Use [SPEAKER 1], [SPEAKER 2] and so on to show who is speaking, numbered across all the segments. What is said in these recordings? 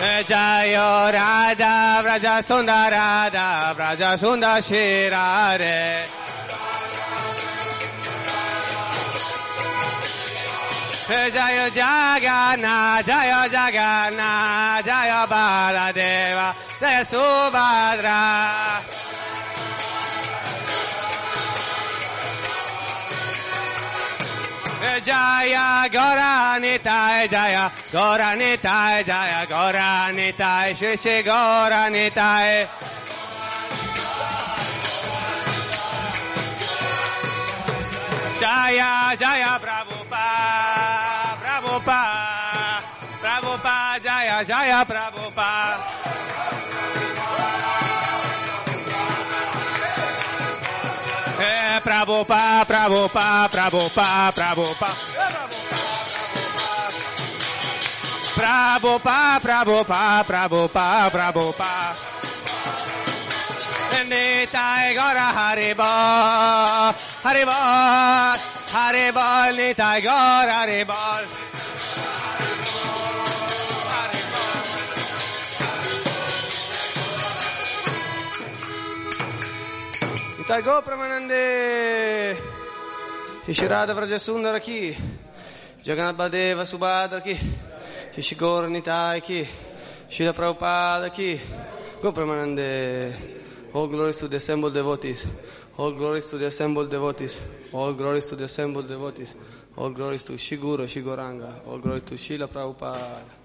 [SPEAKER 1] Jayo Radha Vraja Sundar Radha Vraja Sundar Shirare Jayo Jagana Jayo Jagana Jayo Baladeva Jaya Subhadra. Jaya Goranitai Jaya Goranitai Jaya Goranitai Shri Shri Goranitai Jaya Jaya Prabhupada Prabhupada Prabhupada Jaya Jaya Prabhupada Eh, Prabhupada, Prabhupada, Prabhupada, Prabhupada. Prabhupada, Prabhupada, Prabhupada, Prabhupada. Nitai Gora Haribo, Haribo, Haribo, Nitai Gora Haribo. Nitai Go Pramanande, Shishirada Vrajasundara ki, Jagannath Badeva Subhadra ki, Shishigor Nitai ki, Shila Prabhupada ki, Go Pramanande. All glories to the assembled devotees. All glories to the assembled devotees. All glories to the assembled devotees. All glories to Shiguro, Shigoranga. All glories to Shila Prabhupada.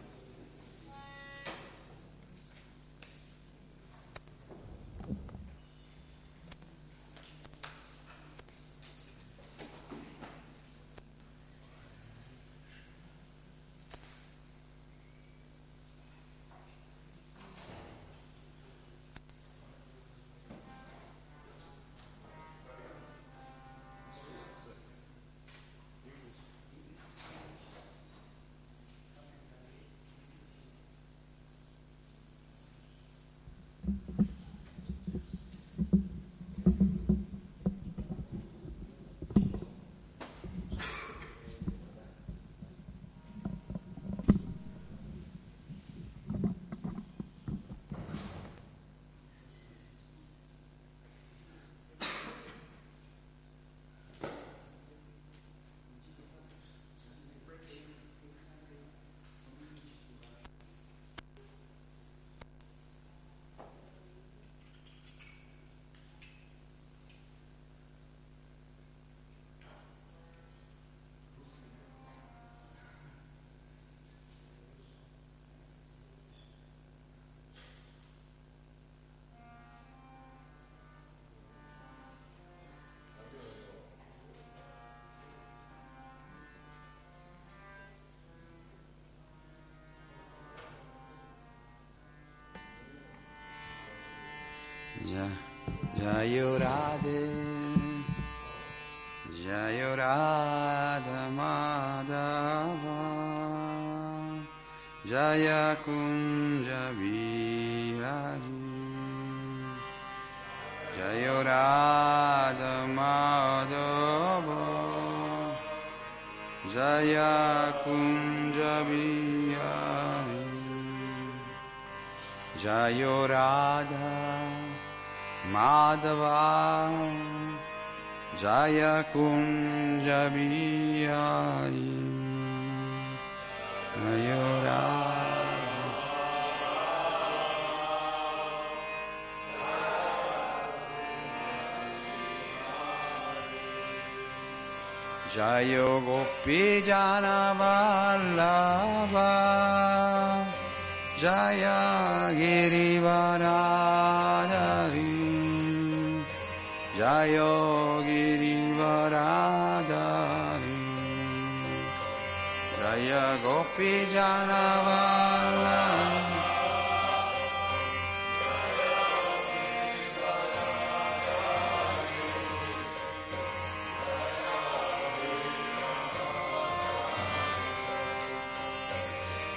[SPEAKER 2] Jayo Radhe, Jayo Radha Madhava, Jaya Kunja Virari, Jayo Radha Madhava, Jaya Kunja Virari, Jayo Radha Madhava Jaya Kunja Bihari Jaya Gopi Jana Vallabha Jaya Girivaradari Jayo Girivaradari Jaya Gopi Janavala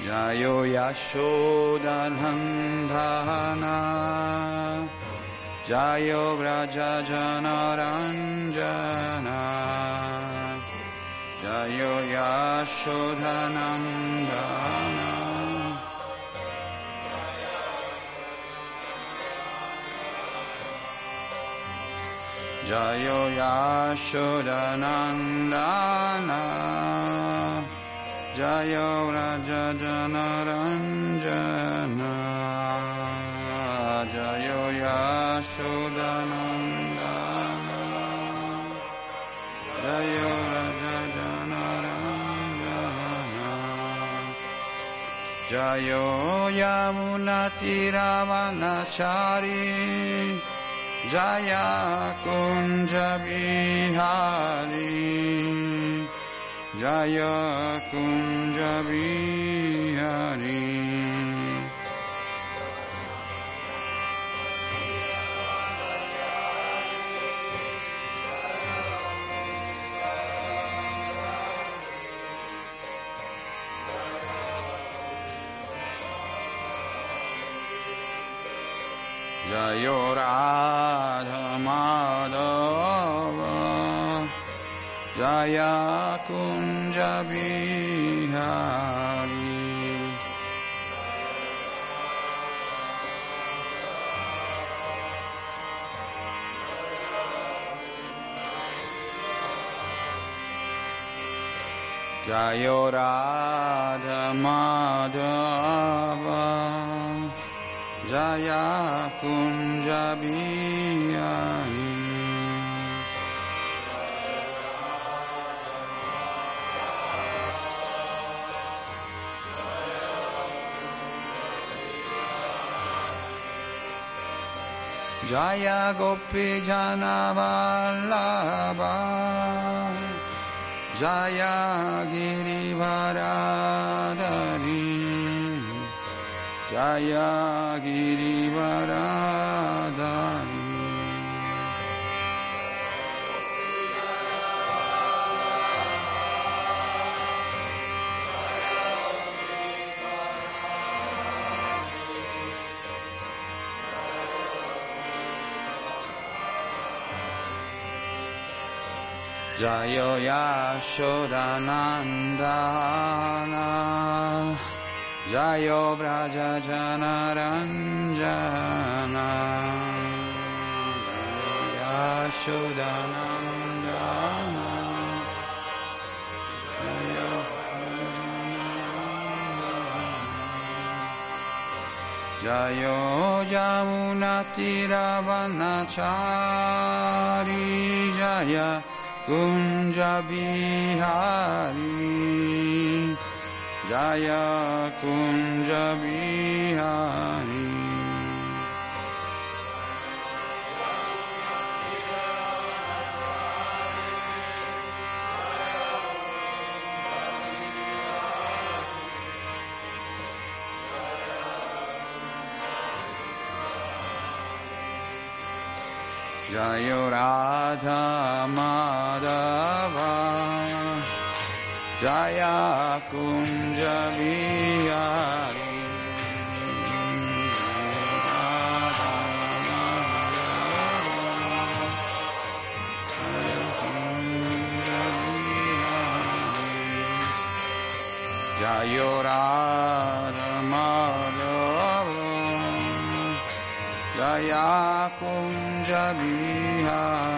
[SPEAKER 2] Jayo Yashodanandana Jayo Vraja Janaranjana Jayo Yashodanandana Jayo Yashodanandana Jayo Raja Janaranjana Jayo Yamunatiravanachari Jaya Kunja Bihari Jaya Kunja Bihari Jayo Radha Madhava Jaya Kunja Bihari. Jayo Radha Madhava Jaya Kunja Bihari Jaya Gopi Janavallabha Jaya Girivaradari Jaya Girivaradari Jayo Yashodanandana Jayo Braja Janaranjana. Yashodanandana Jayo Jayo Yamunatiravanachari Jaya Kunja Bihari Jaya Kunja Bihari Jayo Radha Madhava Jaya Kunja Bihari Radha Madhava Jaya Kunja Bihari Jayo Radha Madhava Jaya Kunja Bihari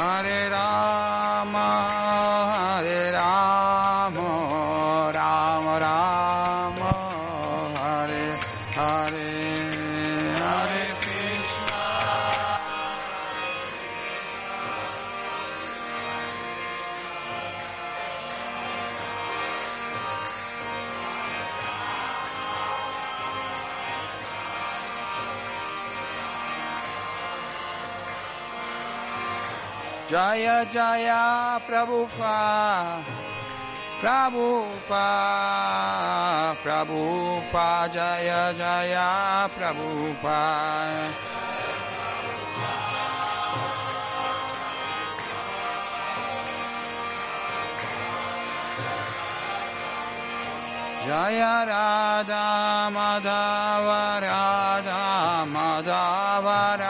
[SPEAKER 2] Hare Rama Jaya Jaya Prabhupada Prabhupada Prabhupada Jaya Jaya Prabhupada Jaya Radha Madhava Radha Madhava Radhe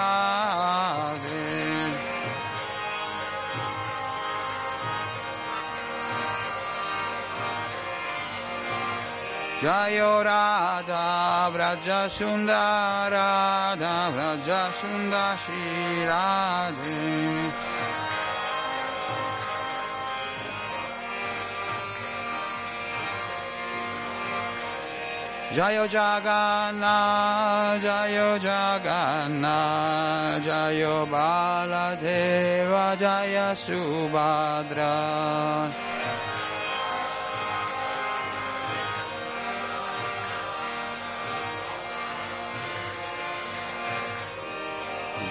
[SPEAKER 2] Jayo Radha Vraja Sundara Vraja Sundashi Radhe Jayo Jagannath, Jayo Jagannath, Jayo Baladeva, Jaya Subhadra.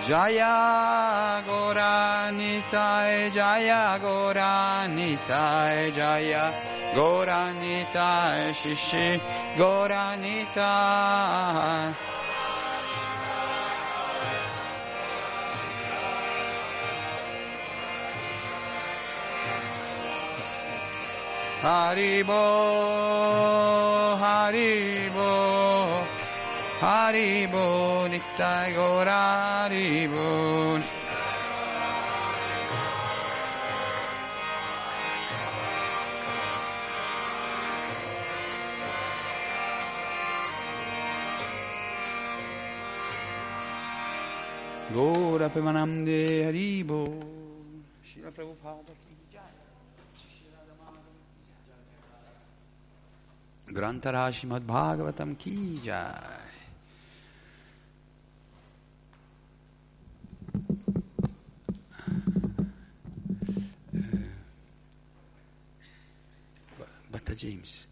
[SPEAKER 2] Jaya Goranitai, Jaya Goranitai, Jaya Goranitai, Shishi Goranitai. Haribo, Haribo, Haribo, Nittai Gora Haribo. Gora Pemanamde Haribo. Shila Prabhupada ki jai. Grantara Srimad Bhagavatam ki jai. Bhatta James,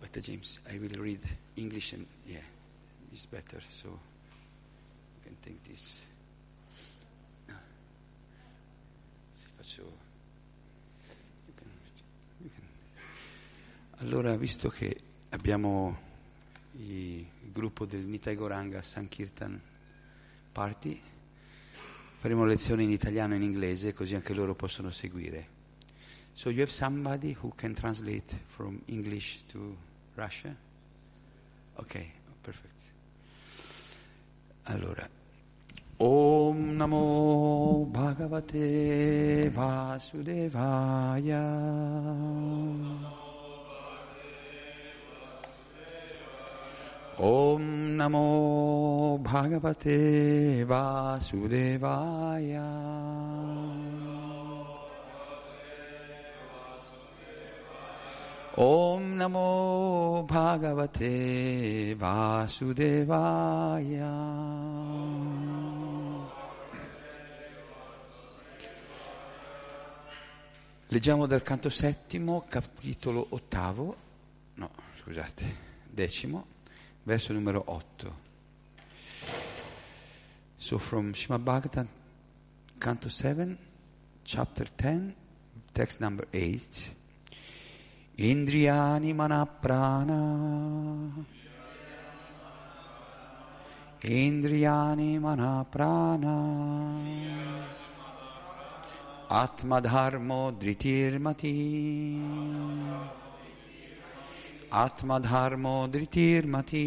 [SPEAKER 2] Bhatta James, I will read English and yeah, it's better. So you can take this. Ah. Se faccio. you can- you can- Allora, visto che abbiamo il gruppo del Nitai Goranga Sankirtan Party, faremo lezioni in italiano e in inglese così anche loro possono seguire. So you have somebody who can translate from English to Russia? Ok, perfect. Allora, Om Namo Bhagavate Vasudevaya. Om Namo Bhagavate Vasudevaya. Om Namo Bhagavate Vasudevaya. Leggiamo dal canto settimo, capitolo ottavo, no, scusate,
[SPEAKER 3] decimo, verso numero 8. So from Srimad Bhagavatam, Canto 7, chapter 10, text number 8. Indriyani mana prana. Indriyani mana prana. Atmadharmo dhritirmati. Atmadharmo dhritirmati.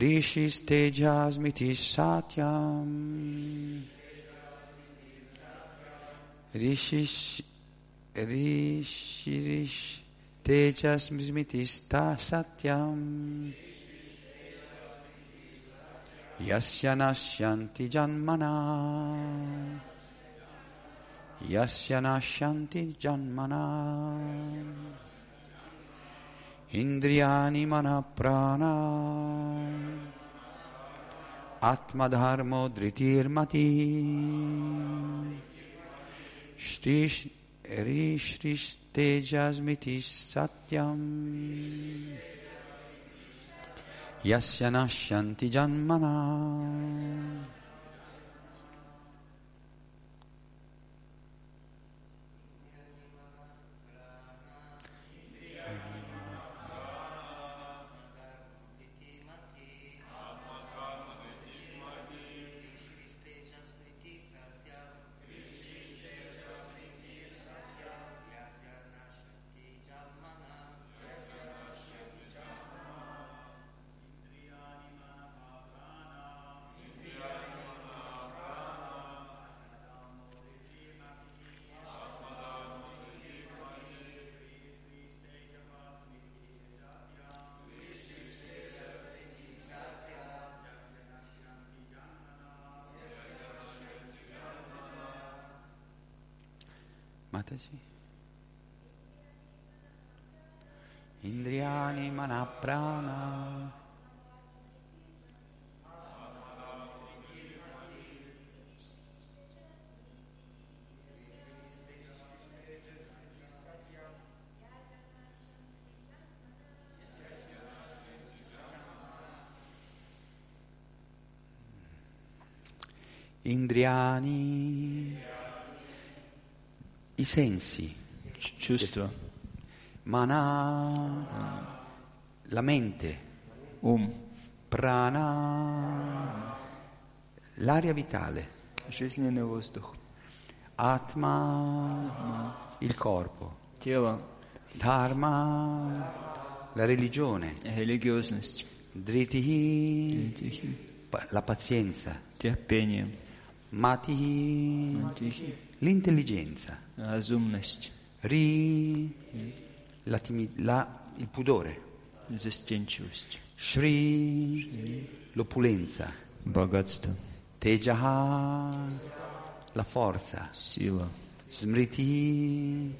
[SPEAKER 3] Rishis tejasmiti satyam. Rishis Rishirish tejasmiti satyam. Yasya nashyanti janmana. Yasya nashyanti janmana. Indriyani mana prana. Atmadharmo dhritirmati. Shtish Rishrish tejasmiti satyam. Yasya nashyanti janmana. Mataji. Indriyani mana prana. Indriani, sensi,
[SPEAKER 4] Ч- Чувства,
[SPEAKER 3] mana, la mente,
[SPEAKER 4] ум,
[SPEAKER 3] prana, l'aria vitale,
[SPEAKER 4] жизненный воздух,
[SPEAKER 3] atma, il corpo,
[SPEAKER 4] тело,
[SPEAKER 3] dharma, la religione,
[SPEAKER 4] религиозность,
[SPEAKER 3] driti,
[SPEAKER 4] тихий,
[SPEAKER 3] pa- la pazienza,
[SPEAKER 4] терпение,
[SPEAKER 3] mati,
[SPEAKER 4] тихий,
[SPEAKER 3] l'intelligenza,
[SPEAKER 4] разумность,
[SPEAKER 3] ri, la timi- la- il pudore,
[SPEAKER 4] застенчивость,
[SPEAKER 3] shri, l'opulenza,
[SPEAKER 4] богатство,
[SPEAKER 3] tejaha, la forza,
[SPEAKER 4] сила,
[SPEAKER 3] smriti,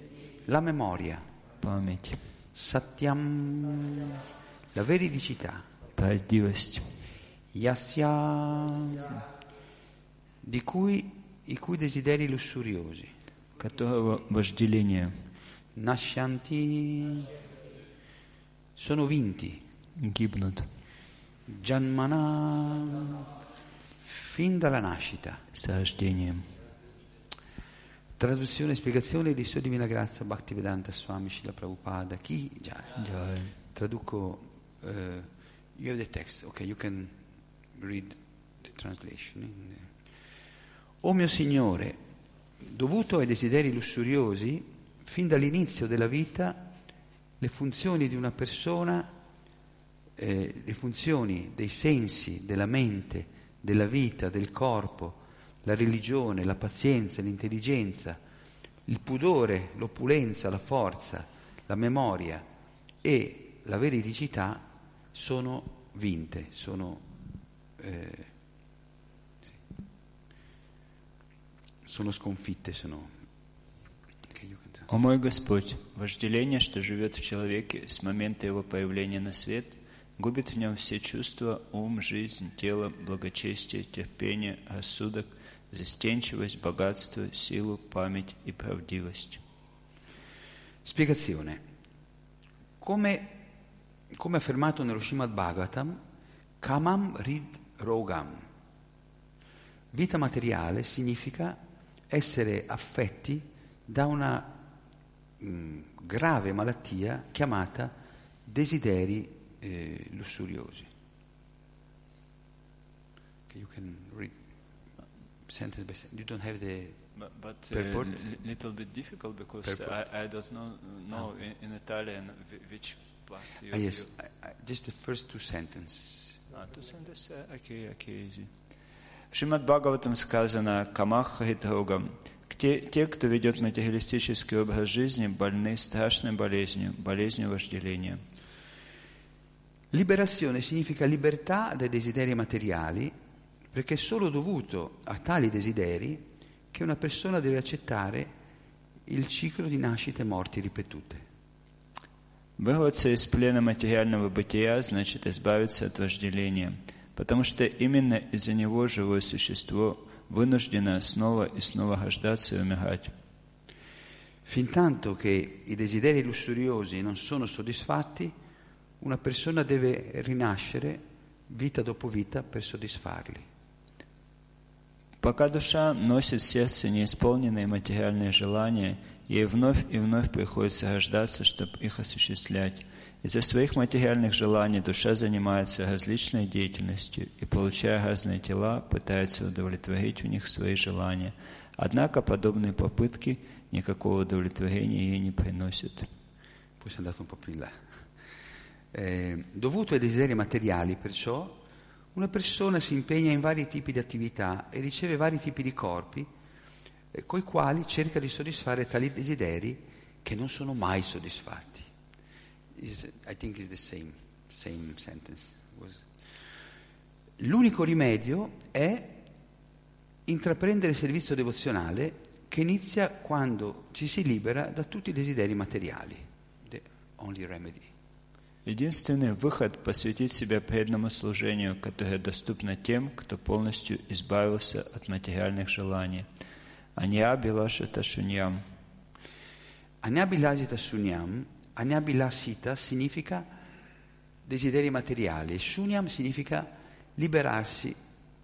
[SPEAKER 3] la memoria,
[SPEAKER 4] память,
[SPEAKER 3] satyam, la veridicità,
[SPEAKER 4] правдивость,
[SPEAKER 3] yasya, di cui i cui desideri lussuriosi,
[SPEAKER 4] которого вожделение
[SPEAKER 3] nascianti, sono vinti,
[SPEAKER 4] гибнут
[SPEAKER 3] janmana, fin dalla nascita.
[SPEAKER 4] с рождением.
[SPEAKER 3] Traduzione e spiegazione di Sua Divina Grazia Bhaktivedanta Swami Shila Prabhupada. Chi già?
[SPEAKER 4] Джай.
[SPEAKER 3] Traduco. Uh, you have the text, okay, you can read the translation. o mio Signore, dovuto ai desideri lussuriosi, fin dall'inizio della vita, le funzioni di una persona, eh, le funzioni dei sensi, della mente, della vita, del corpo, la religione, la pazienza, l'intelligenza, il pudore, l'opulenza, la forza, la memoria e la veridicità sono vinte, sono, eh, sono sconfitte, sono... Okay, you can translate.
[SPEAKER 4] О мой Господь, вожделение, что живет в человеке с момента его появления на свет, губит в нем все чувства, ум, жизнь, тело, благочестие, терпение, рассудок, застенчивость, богатство, силу, память и правдивость.
[SPEAKER 3] Spiegazione. Come, come affermato nello Srimad Bhagavatam, Kamam Rid Rogam. Vita materiale significa essere affetti da una mh, grave malattia chiamata desideri eh, lussuriosi. Okay, you can read uh, sentence by sentence. You don't have the
[SPEAKER 4] but, but uh, little bit difficult because. I, I don't know, know ah. in, in, Italian which part you...
[SPEAKER 3] Ah, yes, I, I, just the first two sentences.
[SPEAKER 4] Ah, two sentences, uh, okay, okay, easy. В Шримад Бхагаватам сказано «Камах Хитхогам». Те, те, кто ведет материалистический образ жизни, больны страшной болезнью, болезнью вожделения.
[SPEAKER 3] Liberazione significa libertà dai desideri materiali, perché è solo dovuto a tali desideri che una persona deve accettare il ciclo di nascite e morti ripetute.
[SPEAKER 4] Вырваться из плена материального бытия значит избавиться от вожделения, потому что именно из-за него живое существо вынуждено снова и снова рождаться и умирать.
[SPEAKER 3] Fintanto che i desideri lussuriosi non sono soddisfatti, una persona deve rinascere vita dopo vita per soddisfarli.
[SPEAKER 4] Пока душа носит в сердце неисполненные материальные желания, ей вновь и вновь приходится рождаться, чтобы их осуществлять. Из-за своих материальных желаний душа занимается различной деятельностью и, получая разные тела, пытается удовлетворить в них свои желания. Однако подобные попытки никакого удовлетворения ей не приносят.
[SPEAKER 3] Poi sono andato un po' più in là. Eh, dovuto ai desideri materiali, perciò, una persona si impegna in vari tipi di attività e riceve vari tipi di corpi, eh, coi quali cerca di soddisfare tali desideri che non sono mai soddisfatti. Is- I think is the same, same sentence. Was- L'unico rimedio è intraprendere il servizio devozionale che inizia quando ci si libera da tutti i desideri materiali. The only remedy.
[SPEAKER 4] Единственный выход – посвятить себя преданному служению, которое доступно тем, кто полностью избавился от материальных желаний. Анья Билаша Ташуньям.
[SPEAKER 3] Anyabilasita Sunyam, Anyabilasita significa desideri materiali e Sunyam significa liberarsi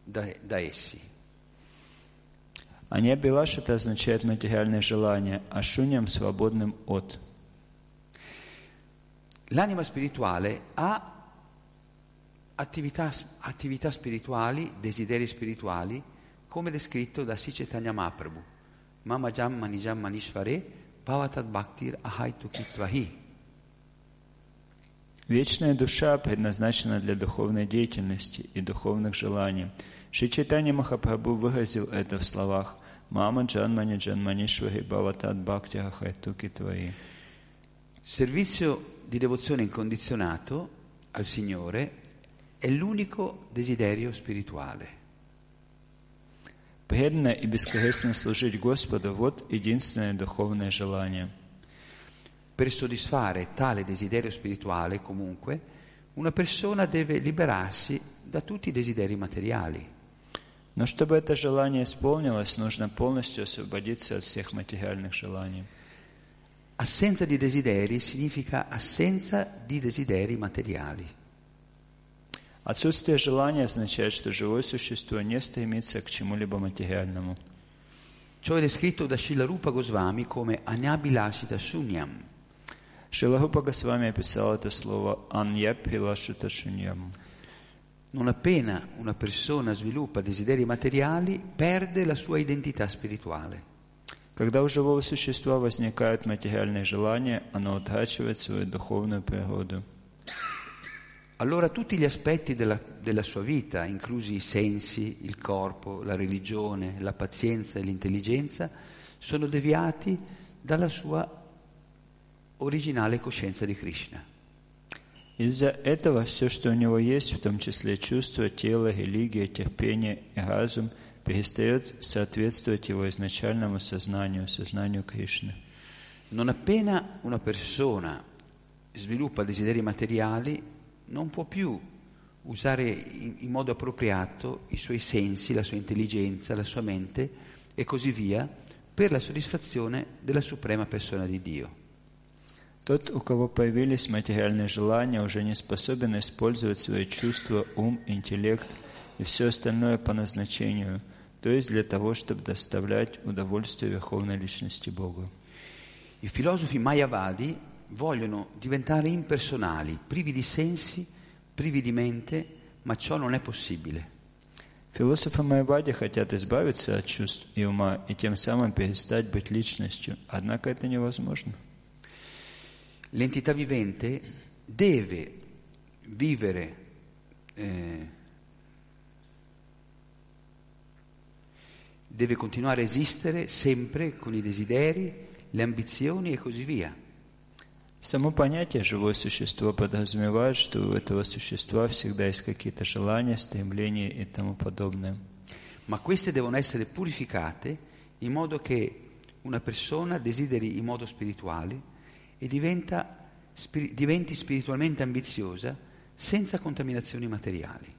[SPEAKER 3] da, da essi.
[SPEAKER 4] Анья Билаш – это означает материальные желания, а Шуньям – свободным от.
[SPEAKER 3] L'anima spirituale ha attività, attività spirituali, desideri spirituali, come descritto da Sicetanya Mahaprabhu. Mama Jam Manijam Manishvare Bhavatad Bhaktir Ahaitu Kitvahi.
[SPEAKER 4] Вечная душа предназначена для духовной деятельности и духовных желаний. Шри Махапрабху выразил это в словах «Мама Джанмани Джанманишвари Бхаватат Бхакти Хайтуки Твои».
[SPEAKER 3] Servizio di devozione incondizionato al Signore è l'unico desiderio spirituale.
[SPEAKER 4] Преданно и бескорыстно служить Господу – вот единственное духовное желание.
[SPEAKER 3] Per soddisfare tale desiderio spirituale, comunque, una persona deve liberarsi da tutti i desideri materiali.
[SPEAKER 4] Но чтобы это желание исполнилось, нужно полностью освободиться от всех материальных желаний.
[SPEAKER 3] Assenza di desideri significa assenza di desideri materiali.
[SPEAKER 4] Отсутствие желания означает, что живое существо не стремится к чему-либо материальному.
[SPEAKER 3] Ciò è descritto da Shilarupa Goswami come Anyabilashita Sunyam.
[SPEAKER 4] Шилахупа Госвами описал это слово «анья пилашута шуньям».
[SPEAKER 3] Non appena una persona sviluppa desideri materiali, perde la sua identità spirituale.
[SPEAKER 4] Когда у живого существа возникают материальные желания, оно утрачивает свою духовную природу.
[SPEAKER 3] Allora tutti gli aspetti della, della sua vita, inclusi i sensi, il corpo, la religione, la pazienza e l'intelligenza, sono deviati dalla sua originale coscienza di Krishna.
[SPEAKER 4] Из-за этого все, что у него есть, в том числе чувство, тело, религия, терпение и разум, перестает соответствовать его изначальному сознанию, сознанию Кришны.
[SPEAKER 3] Non appena una persona sviluppa desideri materiali, non può più usare in, in modo appropriato i suoi sensi, la sua intelligenza, la sua mente e così via per la soddisfazione della suprema persona di Dio.
[SPEAKER 4] Тот, у кого появились материальные желания, уже не способен использовать свои чувства, ум, интеллект и все остальное по назначению, то есть для того, чтобы доставлять удовольствие Верховной Личности Богу.
[SPEAKER 3] I filosofi mayavadi vogliono diventare impersonali, privi di sensi, privi di mente, ma ciò non è possibile.
[SPEAKER 4] Философы Майавади хотят избавиться от чувств и ума и тем самым перестать быть личностью, однако это невозможно.
[SPEAKER 3] L'entità vivente deve vivere eh, deve continuare a esistere sempre con i desideri, le ambizioni e così via.
[SPEAKER 4] Само понятие «живое существо» подразумевает, что у этого sущества всегда есть какие-то желания, стремления и тому подобное.
[SPEAKER 3] Ma queste devono essere purificate in modo che una persona desideri in modo spirituale e diventa, spiri- diventi spiritualmente ambiziosa senza contaminazioni materiali.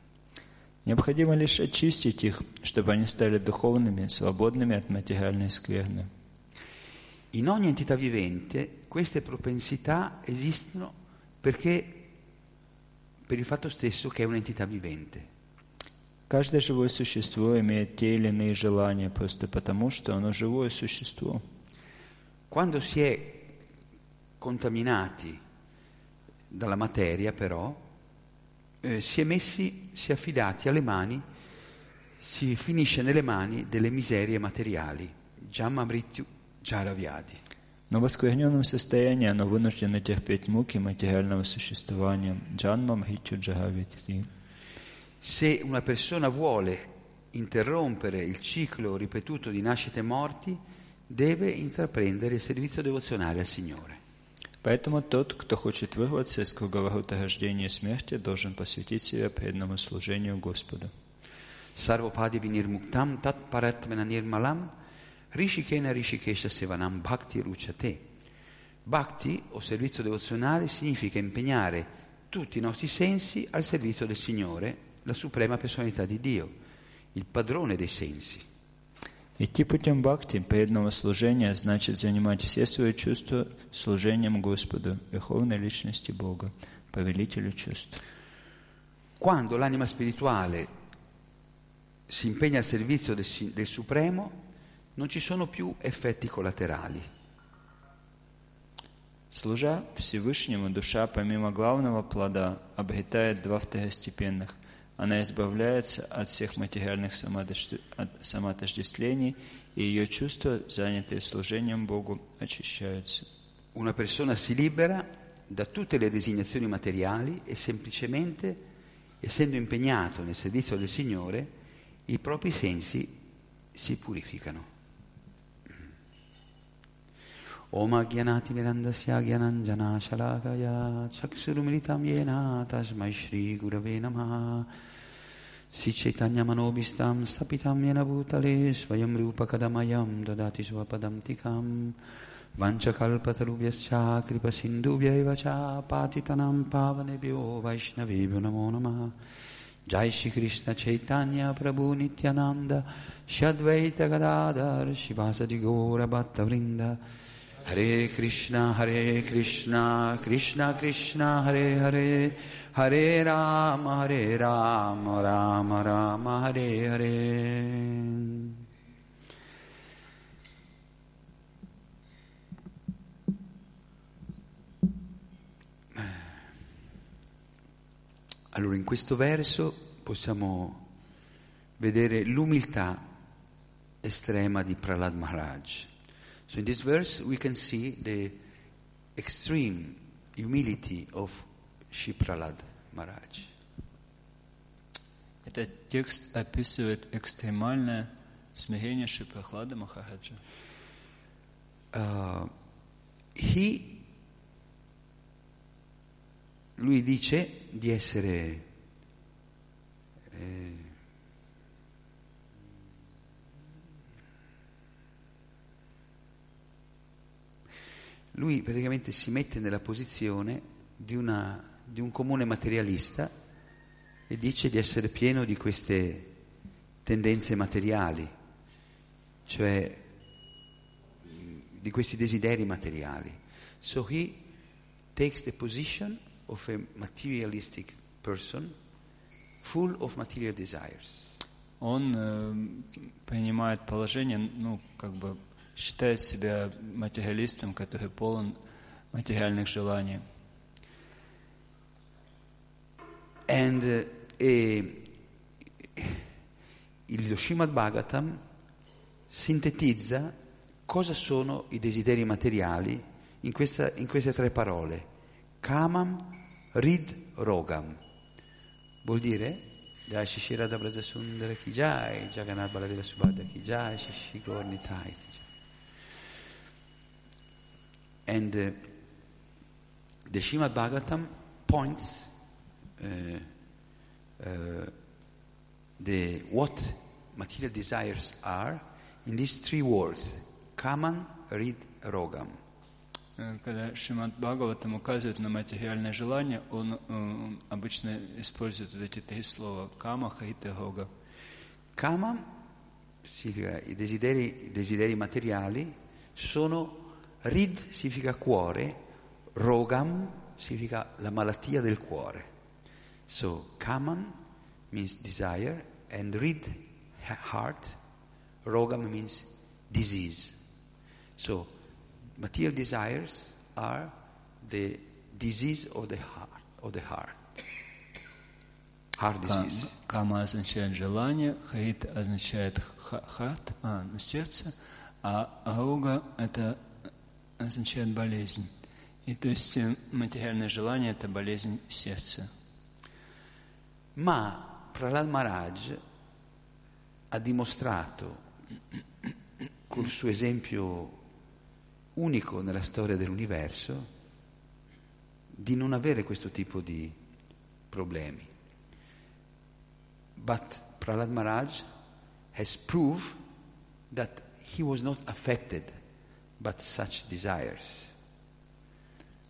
[SPEAKER 4] Необходимо лишь очистить их, чтобы они стали духовными, свободными от материальной скверны.
[SPEAKER 3] In ogni entità vivente queste propensità esistono perché per il fatto stesso che è un'entità vivente.
[SPEAKER 4] Каждое живое существо имеет те или иные желания, просто потому, что оно живое существо.
[SPEAKER 3] Quando si è contaminati dalla materia però eh, si è messi, si è affidati alle mani, si finisce nelle mani delle miserie materiali, Jamma Mrityu Jaravyadi.
[SPEAKER 4] Но в оскверненном состоянии оно вынуждено терпеть муки материального существования. Джанма Мхитю Джагавити.
[SPEAKER 3] Se una persona vuole interrompere il ciclo ripetuto di nascite e morti, deve intraprendere il servizio devozionale al Signore.
[SPEAKER 4] Поэтому тот, кто хочет вырваться из круговорота рождения и смерти, должен посвятить себя преданному служению Господу.
[SPEAKER 3] Sarvopadi vinirmuktam tat paratmena nirmalam rishikena rishikesha sevanam bhakti ruchate. Bhakti o servizio devozionale significa impegnare tutti i nostri sensi al servizio del Signore, la suprema personalità di Dio, il padrone dei sensi.
[SPEAKER 4] Идти путем бхакти, преданного служения, значит занимать все свои чувства служением Господу, Верховной Личности Бога, Повелителю чувств.
[SPEAKER 3] Quando l'anima spirituale si impegna al servizio del, del Supremo, non ci sono più effetti collaterali.
[SPEAKER 4] Служа Всевышнему, душа, помимо главного плода, обретает два второстепенных. Она избавляется от всех материальных самодош- от самоотождествлений, и ее чувства, занятые служением Богу, очищаются.
[SPEAKER 3] Una persona si libera da tutte le designazioni materiali e semplicemente, essendo impegnato nel servizio del Signore, i propri sensi si purificano. Om Agyanati Mirandasya Gyananjana Shalakaya Chaksurumilitam Yena Tasmai Shri Gurave Namaha Si Chaitanya Manobistam Stapitam Yena Bhutale Svayam Rupa Kadamayam Dadati Swapadam Tikam Vanchakalpatarubhyascha Kripa Sindhubhyaiva cha Patitanam Pavanebhyo Vaishnavebhyo Hare Krishna Hare Krishna Krishna Krishna Hare Hare Hare Rama Hare Rama Rama Rama Hare Hare Allora in questo verso possiamo vedere l'umiltà estrema di Prahlad Maharaj. So in this verse we can see the extreme humility of Shri Prahlad Maharaj.
[SPEAKER 4] Этот текст описывает экстремальное смирение Шипрахлада Махараджа.
[SPEAKER 3] Uh, he, lui dice di essere eh, lui praticamente si mette nella posizione di, una, di un comune materialista e dice di essere pieno di queste tendenze materiali, cioè di questi desideri materiali. So he takes the position of a materialistic person full of material desires.
[SPEAKER 4] Он э, принимает положение, ну, как бы считает себя материалистом, который полон материальных желаний.
[SPEAKER 3] And uh, e, il Srimad Bhagavatam sintetizza cosa sono i desideri materiali in, questa- in queste tre parole. Kamam, Rid, Rogam. Vuol dire Jai Shishi Radha Braja Sundara Ki Jai, Jagannath Baladeva Subhadra Ki Jai, Shishi And uh, the Srimad Bhagavatam points uh, uh, the what material desires are in these three words: kaman, rid, rogam.
[SPEAKER 4] Э, Когда Шимат Бхагаватам указывает на материальное желание, он э, обычно использует вот эти три слова кама, хаита, гога.
[SPEAKER 3] Kama significa i desideri, i desideri materiali, sono rid significa cuore, rogam significa la malattia del cuore. So kaman means desire and rid ha- heart, rogam means disease. So material desires are the disease of the heart, of the heart. Heart
[SPEAKER 4] Ка-
[SPEAKER 3] disease.
[SPEAKER 4] Кама означает желание, хаит означает ха- хат, а, ну, сердце, а гога это означает болезнь. И то есть э, материальное желание это болезнь сердца.
[SPEAKER 3] Ma Prahlad Maharaj ha dimostrato col suo esempio unico nella storia dell'universo di non avere questo tipo di problemi. But Prahlad Maharaj has proved that he was not affected by such desires.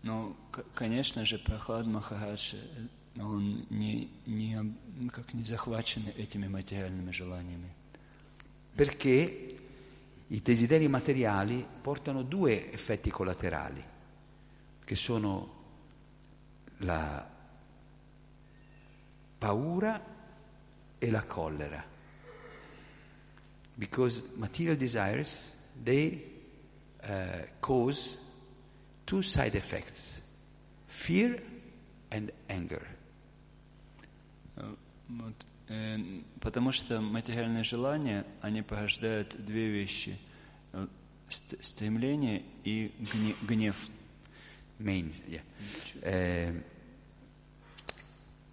[SPEAKER 4] Ну, к- конечно же, Прохлад Махарадж, э, он не, не, об- как не захвачен этими материальными желаниями.
[SPEAKER 3] Perché i desideri materiali portano due effetti collaterali, che sono la paura e la collera. Because material desires, they uh, cause two side effects, fear and anger.
[SPEAKER 4] Э, вот, э, потому что материальные желания, они порождают две вещи. Э, ст- стремление и гне- гнев.
[SPEAKER 3] Main, yeah. Eh,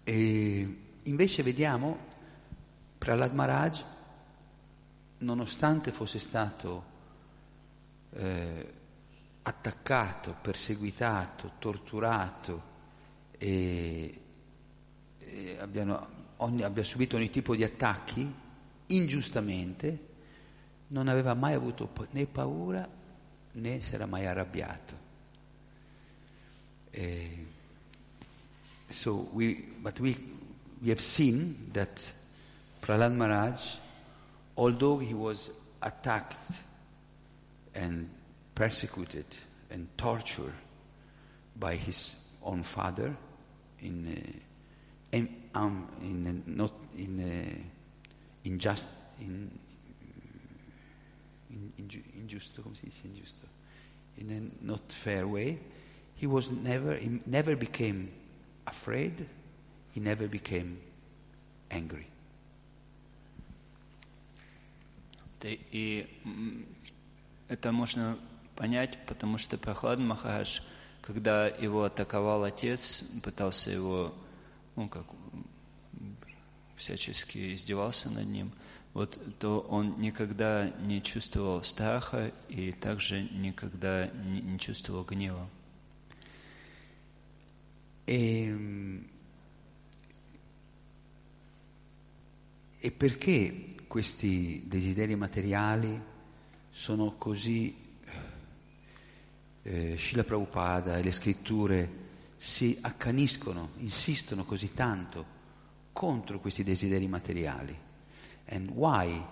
[SPEAKER 3] e invece vediamo Prahlad Maharaj, nonostante fosse stato eh, attaccato, perseguitato, torturato e, e abbiano- ogni- abbia subito ogni tipo di attacchi, ingiustamente, non aveva mai avuto né paura né si era mai arrabbiato. Eh, so we, but we, we have seen that Prahlad Maharaj, although he was attacked and persecuted and tortured by his own father in uh, in, um, in uh, not in uh, in, in, in injusto dice injusto in a not fair way. He was never he never became afraid. He never became angry.
[SPEAKER 4] The, это можно понять, потому что Прохлад Махарадж, когда его атаковал отец, пытался его, ну, как всячески издевался над ним, вот, то он никогда не чувствовал страха и также никогда не, не чувствовал гнева.
[SPEAKER 3] E, e perché questi desideri materiali sono così eh, Srila Prabhupada e le scritture si accaniscono, insistono così tanto contro questi desideri materiali? And why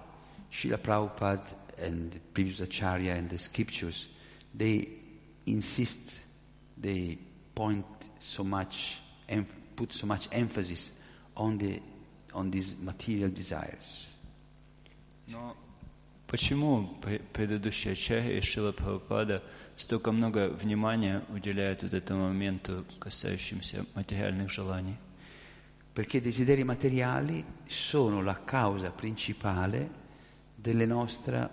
[SPEAKER 3] Srila Prabhupada and previous Acharya and the scriptures they insist, they point so much, em- put so much emphasis on the on these material desires.
[SPEAKER 4] Но почему пре- предыдущая ачарья и Шила Прабхупада столько много внимания уделяют вот этому моменту, касающимся материальных желаний?
[SPEAKER 3] Perché i desideri materiali sono la causa principale delle, nostra-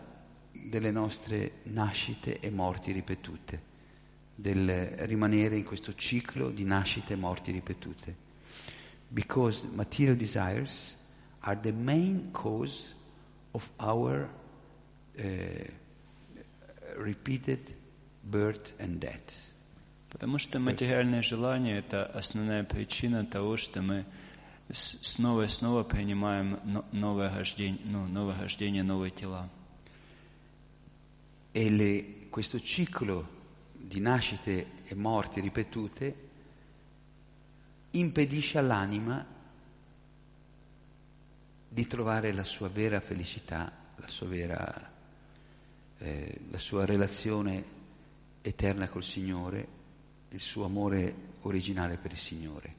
[SPEAKER 3] delle nostre nascite e morti ripetute, del rimanere in questo ciclo di nascite e morti ripetute. Because material desires are the main cause of our eh, repeated birth and death.
[SPEAKER 4] Потому что материальное желание – это основная причина того, что мы с- снова и снова принимаем но- новое рождение, ну, новое рождение, новые тела.
[SPEAKER 3] E le- questo ciclo di nascite e morti ripetute impedisce all'anima di trovare la sua vera felicità, la sua vera eh, la sua relazione eterna col Signore, il suo amore originale per il Signore.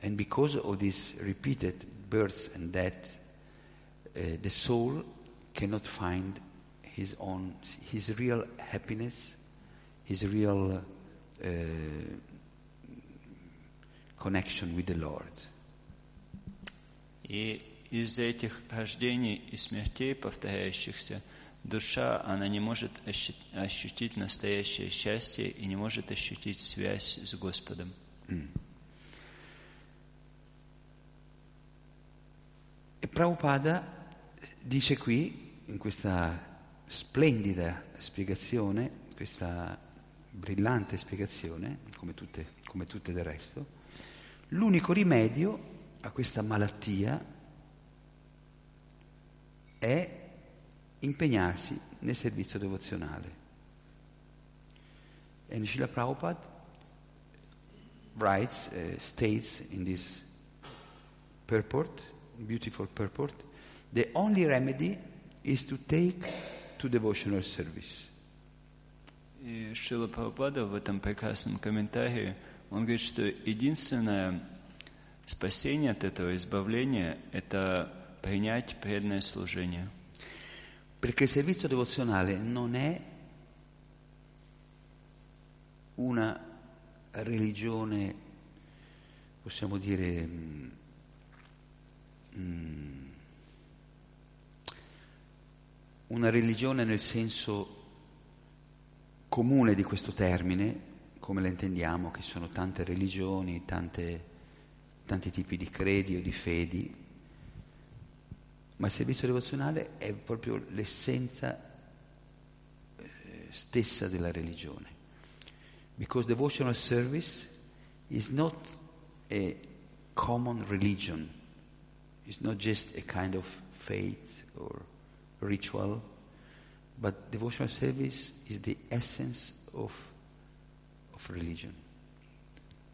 [SPEAKER 3] And because of this repeated births and death, uh, the soul cannot find his own, his real happiness, his real uh, connection with the Lord.
[SPEAKER 4] И из-за этих рождений и смертей, повторяющихся, душа, она не может ощу- ощутить настоящее счастье и не может ощутить связь с Господом.
[SPEAKER 3] E Prabhupada dice qui, in questa splendida spiegazione, questa brillante spiegazione, come tutte, come tutte del resto, l'unico rimedio a questa malattia è impegnarsi nel servizio devozionale. And Srila Prabhupada writes, uh, states in this purport, beautiful purport, the only remedy is to take to devotional service.
[SPEAKER 4] И Шила Прабхупада в этом прекрасном комментарии, он говорит, что единственное спасение от этого избавления – это принять преданное служение.
[SPEAKER 3] Perché il servizio devozionale non è una religione, possiamo dire, mm, mm, una religione nel senso comune di questo termine, come la intendiamo, che sono tante religioni, tante- tanti tipi di credi o di fedi, ma il servizio devozionale è proprio l'essenza eh, stessa della religione. Because devotional service is not a common religion, it's not just a kind of faith or ritual, but devotional service is the essence of, of religion.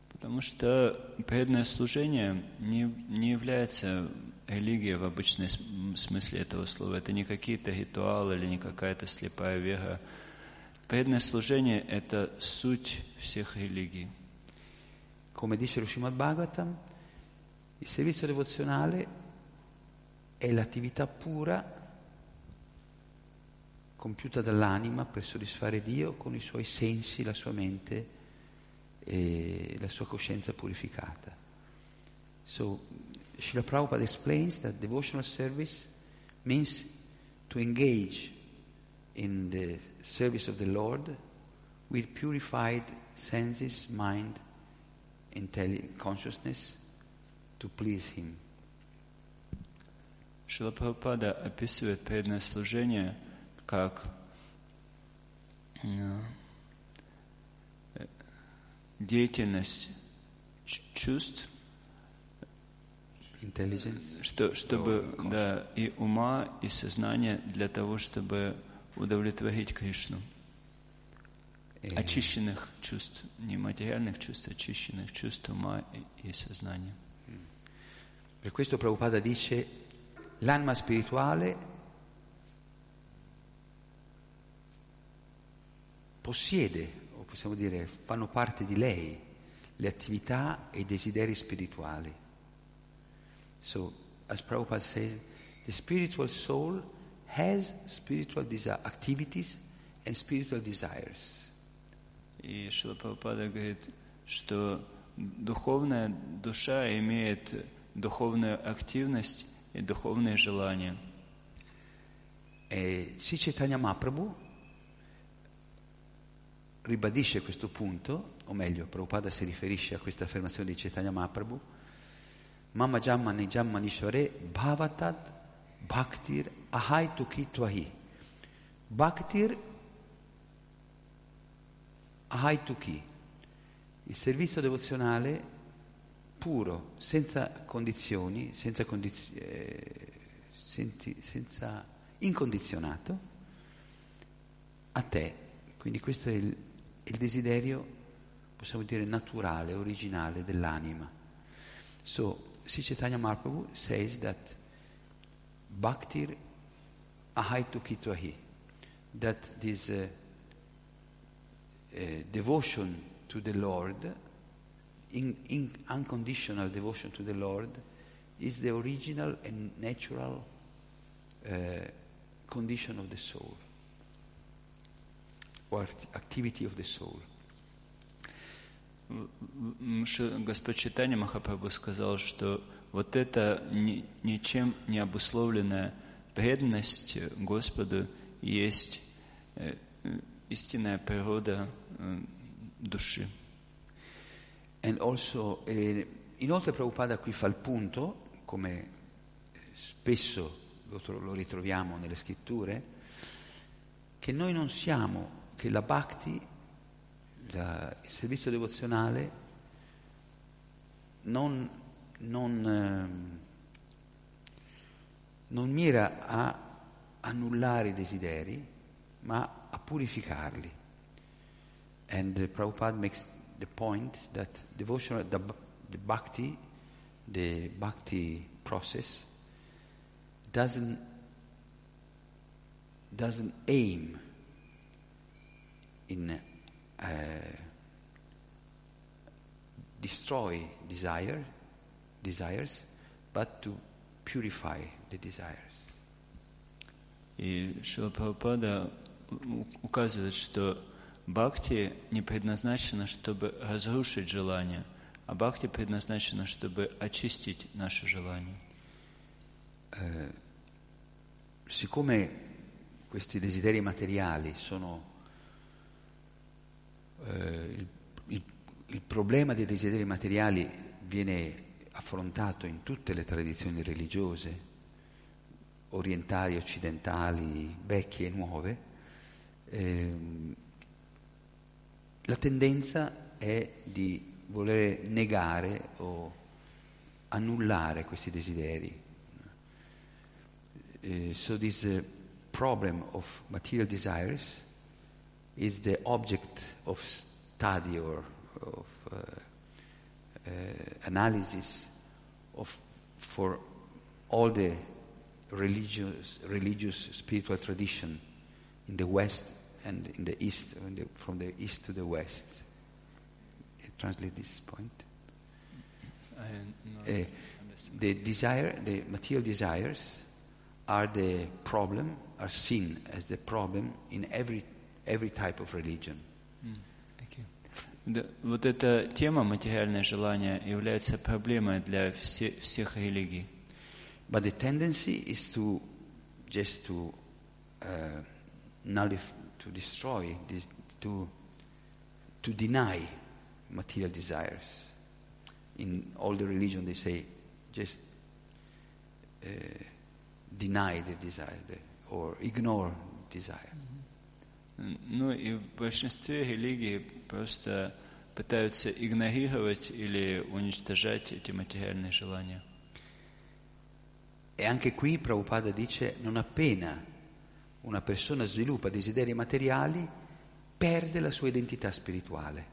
[SPEAKER 4] Потому что преданное служение не, не является религией в обычном смысле этого слова. Это не какие-то ритуалы или не какая-то слепая вера. Преданное служение – это суть всех религий.
[SPEAKER 3] Come dice lo Srimad Bhagavatam, il servizio devozionale è l'attività pura compiuta dall'anima per soddisfare Dio con i suoi sensi, la sua mente e la sua coscienza purificata. So, Srila Prabhupada explains that devotional service means to engage in the service of the Lord with purified senses, mind, intelli- consciousness to please Him.
[SPEAKER 4] Шила Прабхупада описывает преданное служение как э, э, деятельность ч- чувств,
[SPEAKER 3] Intelligence.
[SPEAKER 4] что, чтобы, да, и ума, и сознания для того, чтобы удовлетворить Кришну.
[SPEAKER 3] Eh,
[SPEAKER 4] Очищенных чувств, не материальных чувств, очищенных чувств ума и, и сознания.
[SPEAKER 3] Per questo Prabhupada dice l'anima spirituale possiede, o possiamo dire fanno parte di lei, le attività e i desideri spirituali. So, as Prabhupada says, the spiritual soul has spiritual desi- activities and spiritual desires.
[SPEAKER 4] И Шила Прабхупада говорит, что духовная душа имеет духовную активность и духовные желания.
[SPEAKER 3] E Sri Chaitanya Mahaprabhu ribadisce questo punto, o meglio, Prabhupada si riferisce a questa affermazione di Chaitanya Mahaprabhu, Jamma Nijamma Nishware Bhavatad Bhaktir Ahai Tuki Twahi. Bhaktir Ahai Tuki. Il servizio devozionale puro, senza condizioni, senza, condiz- eh, senti- senza incondizionato, a te. Quindi questo è il, il desiderio, possiamo dire, naturale, originale dell'anima. So, Sri Chaitanya Mahaprabhu says that Bhaktir ahaitu kitvahi, that this uh, uh, devotion to the Lord, in, in unconditional devotion to the Lord, is the original and natural uh, condition of the soul, or activity of the soul.
[SPEAKER 4] М, Ши- Господь Читания Махапрабху сказал, что вот эта ни- ничем не обусловленная преданность Господу есть э, э, истинная природа э, души.
[SPEAKER 3] And also, eh, inoltre Prabhupada qui fa il punto, come spesso lo, tro- lo ritroviamo nelle scritture, che noi non siamo, che la bhakti, la- il servizio devozionale, non, non, ehm, non mira a annullare i desideri, ma a purificarli. And uh, Prabhupada makes the point that devotional, the, the bhakti, the bhakti process, doesn't doesn't aim in uh, destroy desire, desires, but to purify the desires.
[SPEAKER 4] И Шила Прабхупада указывает, что бхакти не предназначено, чтобы разрушить желание, а бхакти предназначено, чтобы очистить наши желания.
[SPEAKER 3] siccome questi desideri materiali sono il, il- il problema dei desideri materiali viene affrontato in tutte le tradizioni religiose, orientali, occidentali, vecchie e nuove, ehm, la tendenza è di voler negare o annullare questi desideri. Uh, so this uh, problem of material desires is the object of study or of uh, uh, analysis of for all the religious religious spiritual tradition in the west and in the east in the, from the east to the west. Translate this point? Uh, the desire, the material desires, are the problem, are seen as the problem in every every type of religion.
[SPEAKER 4] Да, вот эта тема материальное желание является проблемой для все- всех религий.
[SPEAKER 3] But the tendency is to just to uh, nullify, to destroy, this, to to deny material desires. In all the religion, they say just uh, deny the desire the, or ignore desire.
[SPEAKER 4] Ну и в большинстве религий просто пытаются игнорировать или уничтожать эти материальные желания.
[SPEAKER 3] E anche qui Prabhupada dice non appena una persona sviluppa desideri materiali perde la sua identità spirituale.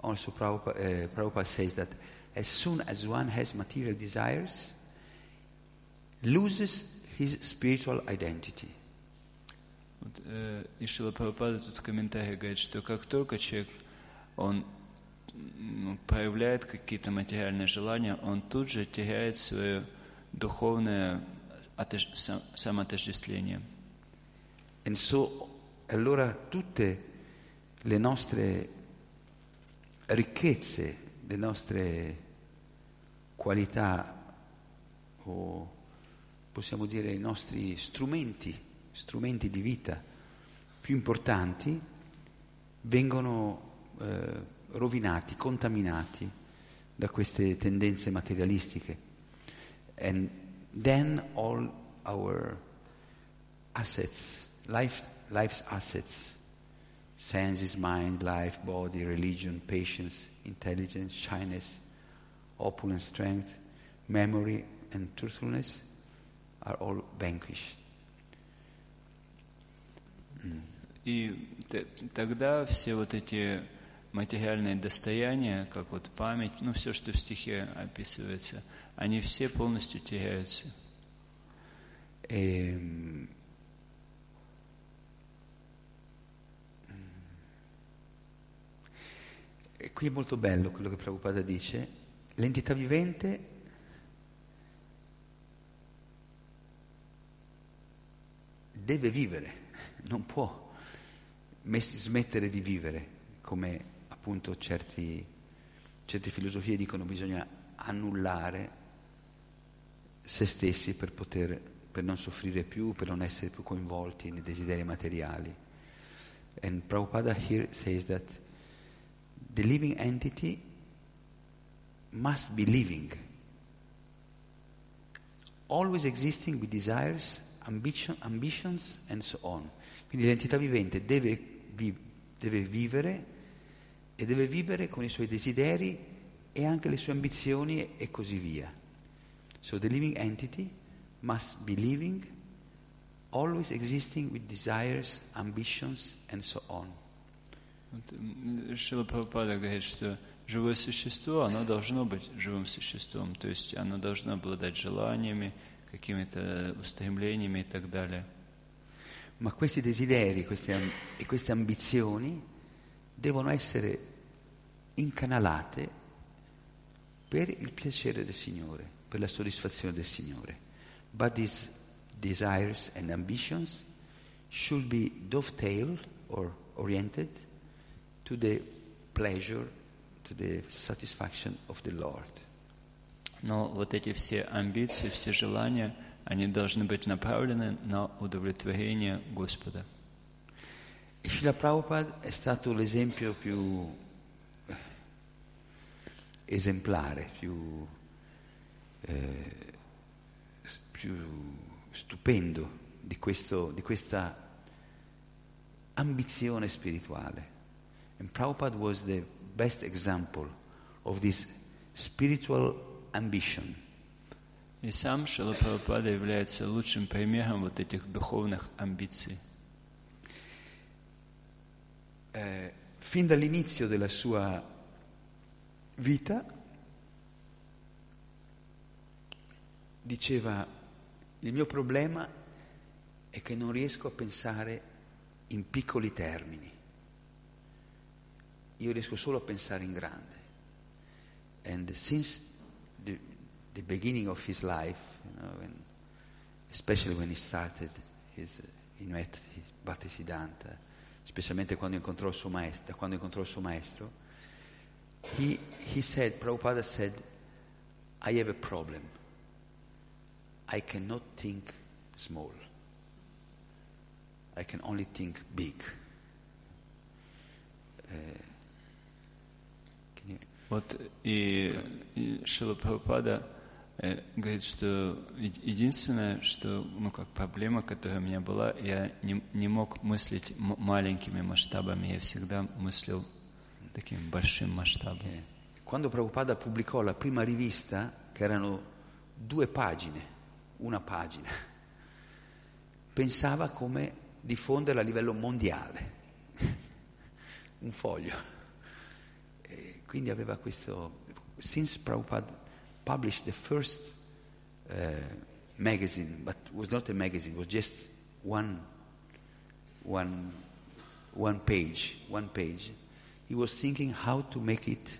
[SPEAKER 3] Also Prabhupada, eh, Prabhupada says that as soon as one has material desires, loses his spiritual identity.
[SPEAKER 4] Вот, э, и Шила Прабхупада тут в комментарии говорит, что как только человек он м, проявляет какие-то материальные желания, он тут же теряет свое духовное отож- сам- самоотождествление.
[SPEAKER 3] And so, allora tutte le nostre ricchezze, le nostre qualità o possiamo dire i nostri strumenti, strumenti di vita più importanti vengono eh, rovinati, contaminati da queste tendenze materialistiche. And then all our assets, life, life's assets, senses, mind, life, body, religion, patience, intelligence, shyness, opulence, strength, memory, and truthfulness are all vanquished.
[SPEAKER 4] И т- тогда все вот эти материальные достояния, как вот память, ну все, что в стихе описывается, они все полностью теряются.
[SPEAKER 3] Ehm, E qui è molto bello quello che Prabhupada dice, l'entità vivente deve vivere, non può smettere di vivere, come appunto certi, certe filosofie dicono bisogna annullare se stessi per, poter, per non soffrire più, per non essere più coinvolti nei desideri materiali. And Prabhupada here says that the living entity must be living, always existing with desires, ambition, ambitions and so on. Quindi l'entità vivente deve, vi- deve vivere e deve vivere con i suoi desideri e anche le sue ambizioni e- e così via. So the living entity must be living, always existing with desires, ambitions and so on.
[SPEAKER 4] Вот, м, Шрила Прабхупада говорит, что живое существо, оно должно быть живым существом, то есть оно должно обладать желаниями, какими-то устремлениями и так далее.
[SPEAKER 3] Ma questi desideri queste am- e queste ambizioni devono essere incanalate per il piacere del Signore, per la soddisfazione del Signore. But these desires and ambitions should be dovetailed or oriented to the pleasure, to the satisfaction of the Lord.
[SPEAKER 4] Но вот эти все амбиции, все желания, они должны быть направлены на удовлетворение Господа.
[SPEAKER 3] E Srila Prabhupada è stato l'esempio più eh, esemplare, più, eh, s- più stupendo di, questo- di questa ambizione spirituale. And Prabhupada was the best example of this spiritual ambition.
[SPEAKER 4] И сам Шила Прабхупада является лучшим примером вот этих духовных амбиций.
[SPEAKER 3] Eh, fin dall'inizio della sua vita diceva il mio problema è che non riesco a pensare in piccoli termini, io riesco solo a pensare in grande. And since the, the beginning of his life, you know, when, especially when he started his, he met his Bhaktisiddhanta, specialmente quando incontrò il suo maestro, da quando incontrò il suo maestro, he, he said, Prabhupada said, I have a problem. I cannot think small. I can only think big. Uh, can you,
[SPEAKER 4] Вот и, и Шила Прабхупада э, говорит, что единственное, что, ну, как проблема, которая у меня была, я не, не мог мыслить маленькими масштабами, я всегда мыслил таким большим масштабом.
[SPEAKER 3] Eh, Quando Prabhupada pubblicò la prima rivista, che erano due pagine, una pagina, pensava come diffonderla a livello mondiale, un foglio. E quindi aveva questo, since Prabhupada published the first uh, magazine, but it was not a magazine, it was just one, one, one page, one page. he was thinking how to make it,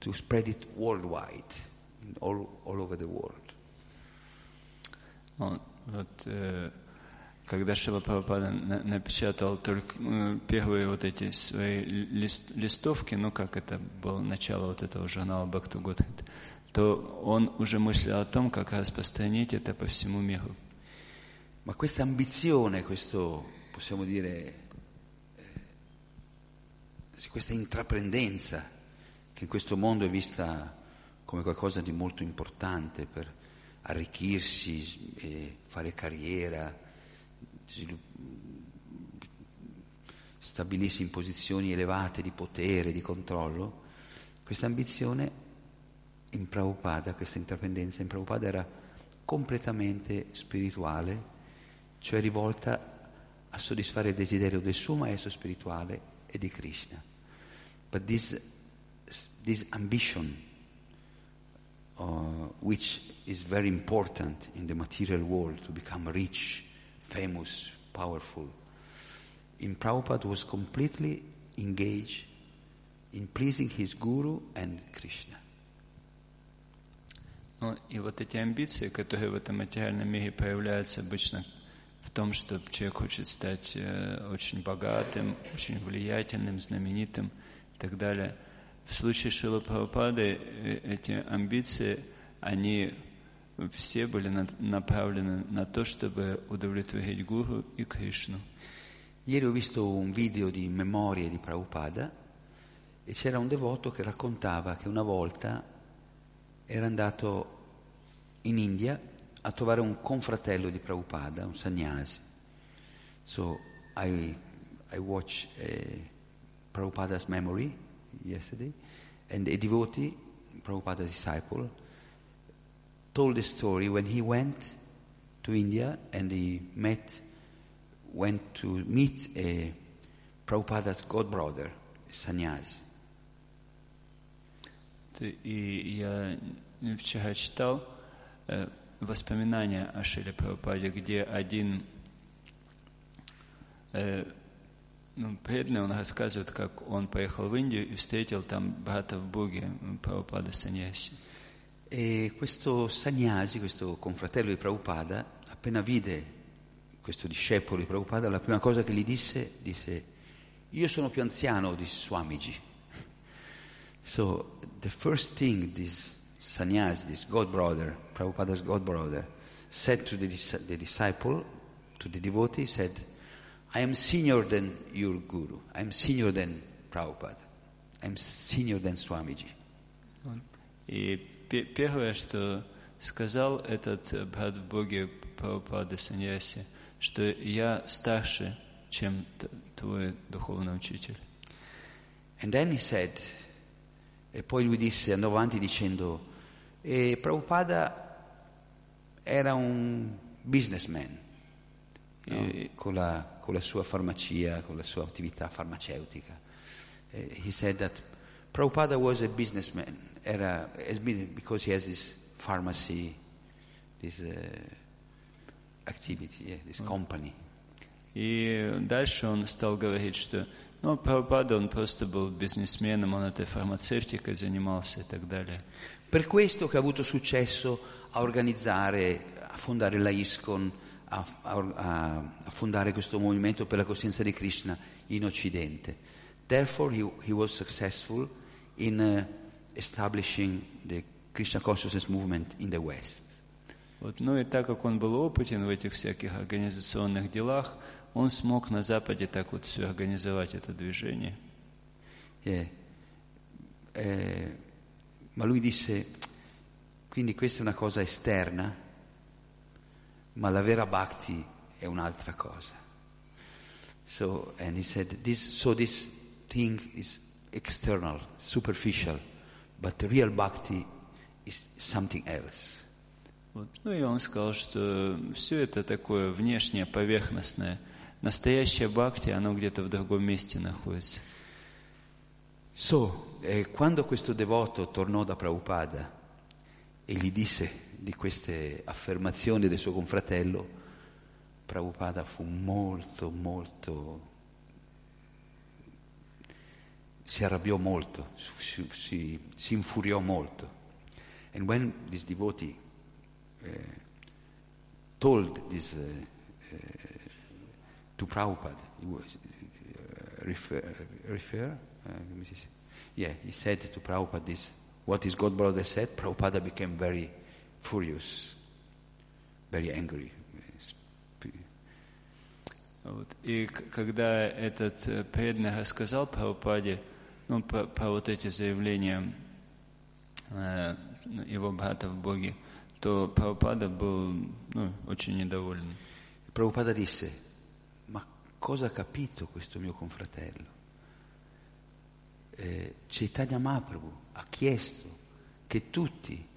[SPEAKER 3] to spread it worldwide, in all, all over the world.
[SPEAKER 4] Он, вот, э, когда Шила Прабхупада на- напечатал только э, первые вот эти свои лист- листовки, ну как это было начало вот этого журнала Back to Godhead, то он уже мыслил о том, как распространить это по всему миру.
[SPEAKER 3] Ma questa ambizione, questo, possiamo dire, eh, sì, questa intraprendenza che in questo mondo è vista come qualcosa di molto importante per arricchirsi s- e fare carriera, svilupp- stabilirsi in posizioni elevate di potere, di controllo, questa ambizione in Prabhupada, questa intraprendenza in Prabhupada era completamente spirituale, cioè rivolta a soddisfare il desiderio del suo maestro spirituale e di Krishna. But this, this ambition, uh, which is very important in the material world to become rich, famous, powerful, in Prabhupada was completely engaged in pleasing his guru and Krishna.
[SPEAKER 4] Ну, и вот эти амбиции, которые в этом материальном мире появляются обычно в том, что человек хочет стать э, очень богатым, очень влиятельным, знаменитым и так далее. В случае Шила Прабхупады э, эти амбиции, они все были на- направлены на то, чтобы удовлетворить Гуру и Кришну.
[SPEAKER 3] Ieri ho visto un video di memorie di Prabhupada e c'era un devoto che raccontava che una volta era andato in India a trovare un confratello di Prabhupada, un sannyasi. So I, I watched uh, Prabhupada's memory yesterday and a devotee, Prabhupada's disciple, told the story when he went to India and he met, went to meet a Prabhupada's godbrother, a sannyasi.
[SPEAKER 4] Ты- И я вчера читал э, воспоминания о Шиле Прабхупаде, где один э, ну, преданный, он рассказывает, как он поехал в Индию и встретил там брата в Боге, Прабхупада Саньяси.
[SPEAKER 3] E questo Sagnasi, questo confratello di Prabhupada, appena vide questo discepolo di Prabhupada, la prima cosa che gli disse, disse, io sono più anziano di Swamiji. So the first thing this Sannyasi, this God brother, Prabhupada's God brother, said to the, dis- the disciple, to the devotee, said, I am senior than your guru. I am senior than Prabhupada. I am senior than Swamiji.
[SPEAKER 4] И пе- первое, что сказал этот э, брат в Боге Прабхупада Саньяси, что я старше, чем т- твой духовный учитель.
[SPEAKER 3] And then he said, e poi lui disse, andò avanti dicendo, e Prabhupada era un businessman, no?
[SPEAKER 4] E-
[SPEAKER 3] con, la, con la sua farmacia, con la sua attività farmaceutica. Eh, he said that Prabhupada was a businessman, era, has been, because he has this pharmacy, this uh, activity, yeah, this company.
[SPEAKER 4] И дальше он стал говорить, что ну, Прабхупада, он просто был бизнесменом, он этой фармацевтикой занимался и так далее.
[SPEAKER 3] Per questo che ha avuto successo a organizzare, a fondare la ISKCON, a, a- a fondare questo movimento per la coscienza di Krishna in Occidente. Therefore he, he was successful in uh, establishing the Krishna consciousness movement in the West.
[SPEAKER 4] Вот, ну и так как он был опытен в этих всяких организационных делах, он смог на Западе так вот все организовать, это движение.
[SPEAKER 3] Yeah. Eh, ma lui disse, quindi questa è una cosa esterna, ma la vera bhakti è un'altra cosa. So, and he said, this, so this thing is external, superficial, but the real bhakti is something else.
[SPEAKER 4] Вот. Ну и он сказал, что все это такое внешнее, поверхностное. Настоящее бхакти, оно где-то в другом месте находится.
[SPEAKER 3] So, eh, quando questo devoto tornò da Prabhupada e gli disse di queste affermazioni del suo confratello, Prabhupada fu molto, molto si arrabbiò molto, si, si, si infuriò molto. And when this devotee uh, told this uh, uh, to Prabhupada, he was refer, refer uh, yeah, he said to Prabhupada this, what his God brother said, Prabhupada became very furious, very angry.
[SPEAKER 4] Вот. И когда этот э, преданный рассказал Прабхупаде ну, про, про вот эти заявления э, его брата в Боге, то Прабхупада был ну, очень недоволен.
[SPEAKER 3] Prabhupada disse, ma cosa ha capito questo mio confratello? Eh, Chaitanya Mahaprabhu ha chiesto che tutti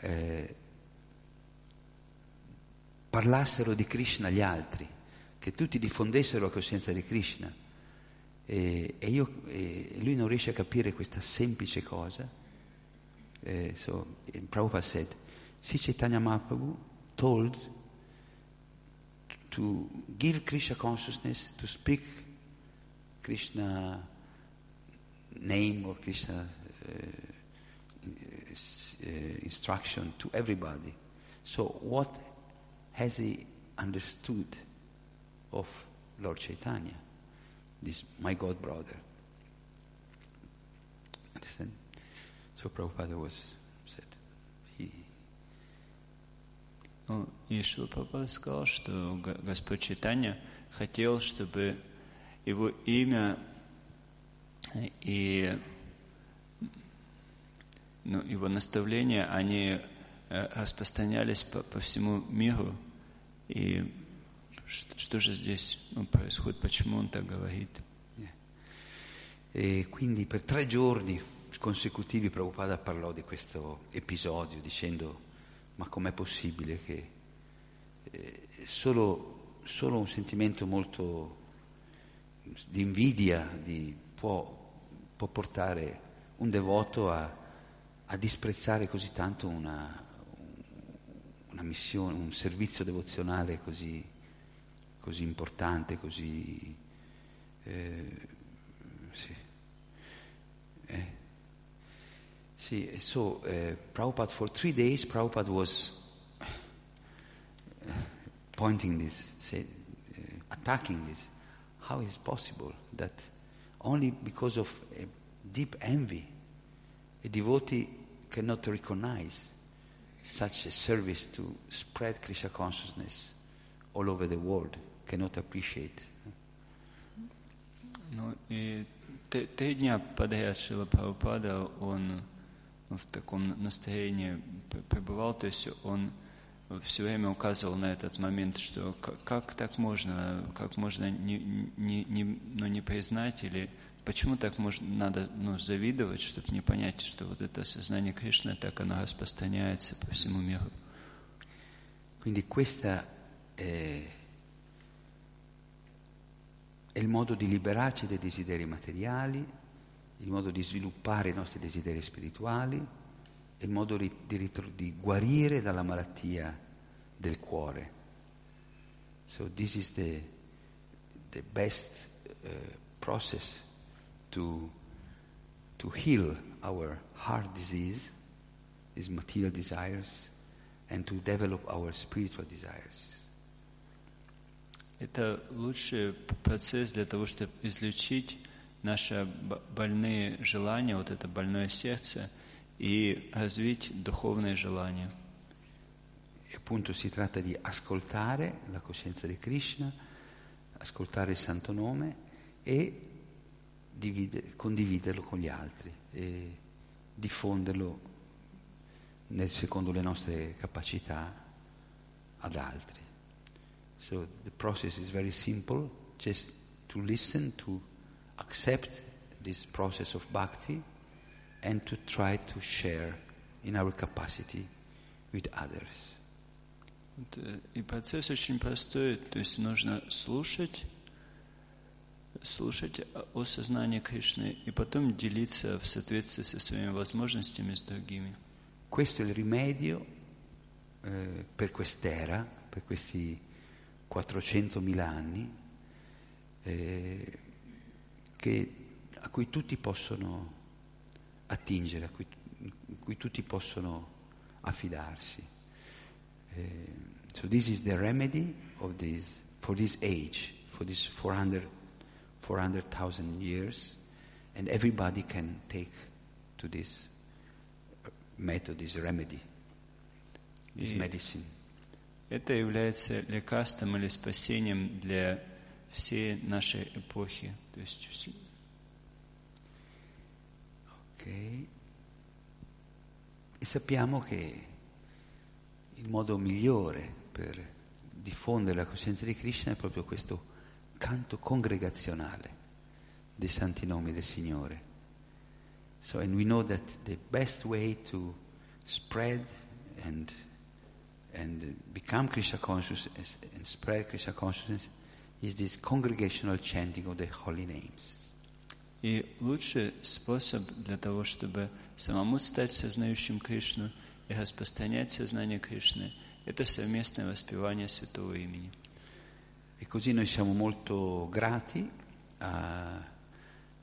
[SPEAKER 3] eh, parlassero di Krishna agli altri, che tutti diffondessero la coscienza di Krishna. E, e io, e lui non riesce a capire questa semplice cosa. Eh, so, Prabhupada said, see Chaitanya Mahaprabhu told to give Krishna consciousness, to speak Krishna name or Krishna uh, s- uh, instruction to everybody. So what has he understood of Lord Chaitanya, this my God brother? Understand? So Prabhupada was said he
[SPEAKER 4] Ну, и Шила Прабхупада сказал, что Г- Господь Читания хотел, чтобы его имя и ну, его наставления, они э, распространялись по, по всему миру. И что, что же здесь ну, происходит, почему он так говорит?
[SPEAKER 3] E quindi per tre giorni consecutivi Prabhupada parlò di questo episodio dicendo ma com'è possibile che eh, solo, solo un sentimento molto di invidia di- può, può portare un devoto a, a disprezzare così tanto una, una missione, un servizio devozionale così, così importante, così... eh, sì. Eh. See, so uh, Prabhupada for three days, Prabhupada was uh, pointing this, say, uh, attacking this. How is possible that only because of a deep envy, a devotee cannot recognize such a service to spread Krishna consciousness all over the world, cannot appreciate?
[SPEAKER 4] Ну и т- три дня подряд Шила Прабхупада, он ну, в таком настроении п- пребывал, то есть он все время указывал на этот момент, что как так можно, как можно не, не, не, ну, не признать или почему так можно, надо ну, завидовать, чтобы не понять, что вот это сознание Кришны, так оно распространяется по всему миру.
[SPEAKER 3] Quindi questa è, è il modo di liberarci dai desideri materiali, il modo di sviluppare i nostri desideri spirituali, il modo di, di di guarire dalla malattia del cuore. So this is the, the best uh, process to, to heal our heart disease, these material desires, and to develop our spiritual desires.
[SPEAKER 4] Это лучший процесс для того, чтобы излечить наши больные желания, вот это больное сердце, и развить духовные желания.
[SPEAKER 3] E appunto si tratta di ascoltare la coscienza di Krishna, ascoltare il santo nome e divide- condividerlo con gli altri e diffonderlo nel- secondo le nostre capacità ad altri. So the process is very simple, just to listen, to accept this process of bhakti and to try to share in our capacity with others.
[SPEAKER 4] Вот, э, И процесс очень простой, то есть нужно слушать, слушать о- о сознании Кришны и потом делиться в соответствии со своими возможностями с другими.
[SPEAKER 3] Questo è il rimedio eh, per quest'era, per questi 400.000 anni, eh, che- a cui tutti possono attingere, a cui, in cui tutti possono affidarsi. Eh, so this is the remedy of this, for this age, for this 400 400,000 years, and everybody can take to this method, this remedy, this
[SPEAKER 4] И
[SPEAKER 3] medicine.
[SPEAKER 4] Это является лекарством или спасением для всей нашей эпохи. То есть вс-
[SPEAKER 3] Ok? E sappiamo che il modo migliore per diffondere la coscienza di Krishna è proprio questo canto congregazionale dei santi nomi del Signore. So, and we know that the best way to spread and, and become Krishna conscious as- and spread Krishna consciousness is this congregational chanting of the holy names.
[SPEAKER 4] И лучший способ для того, чтобы самому стать сознающим Кришну и распространять сознание Кришны, это совместное воспевание святого имени.
[SPEAKER 3] E così noi siamo molto grati a-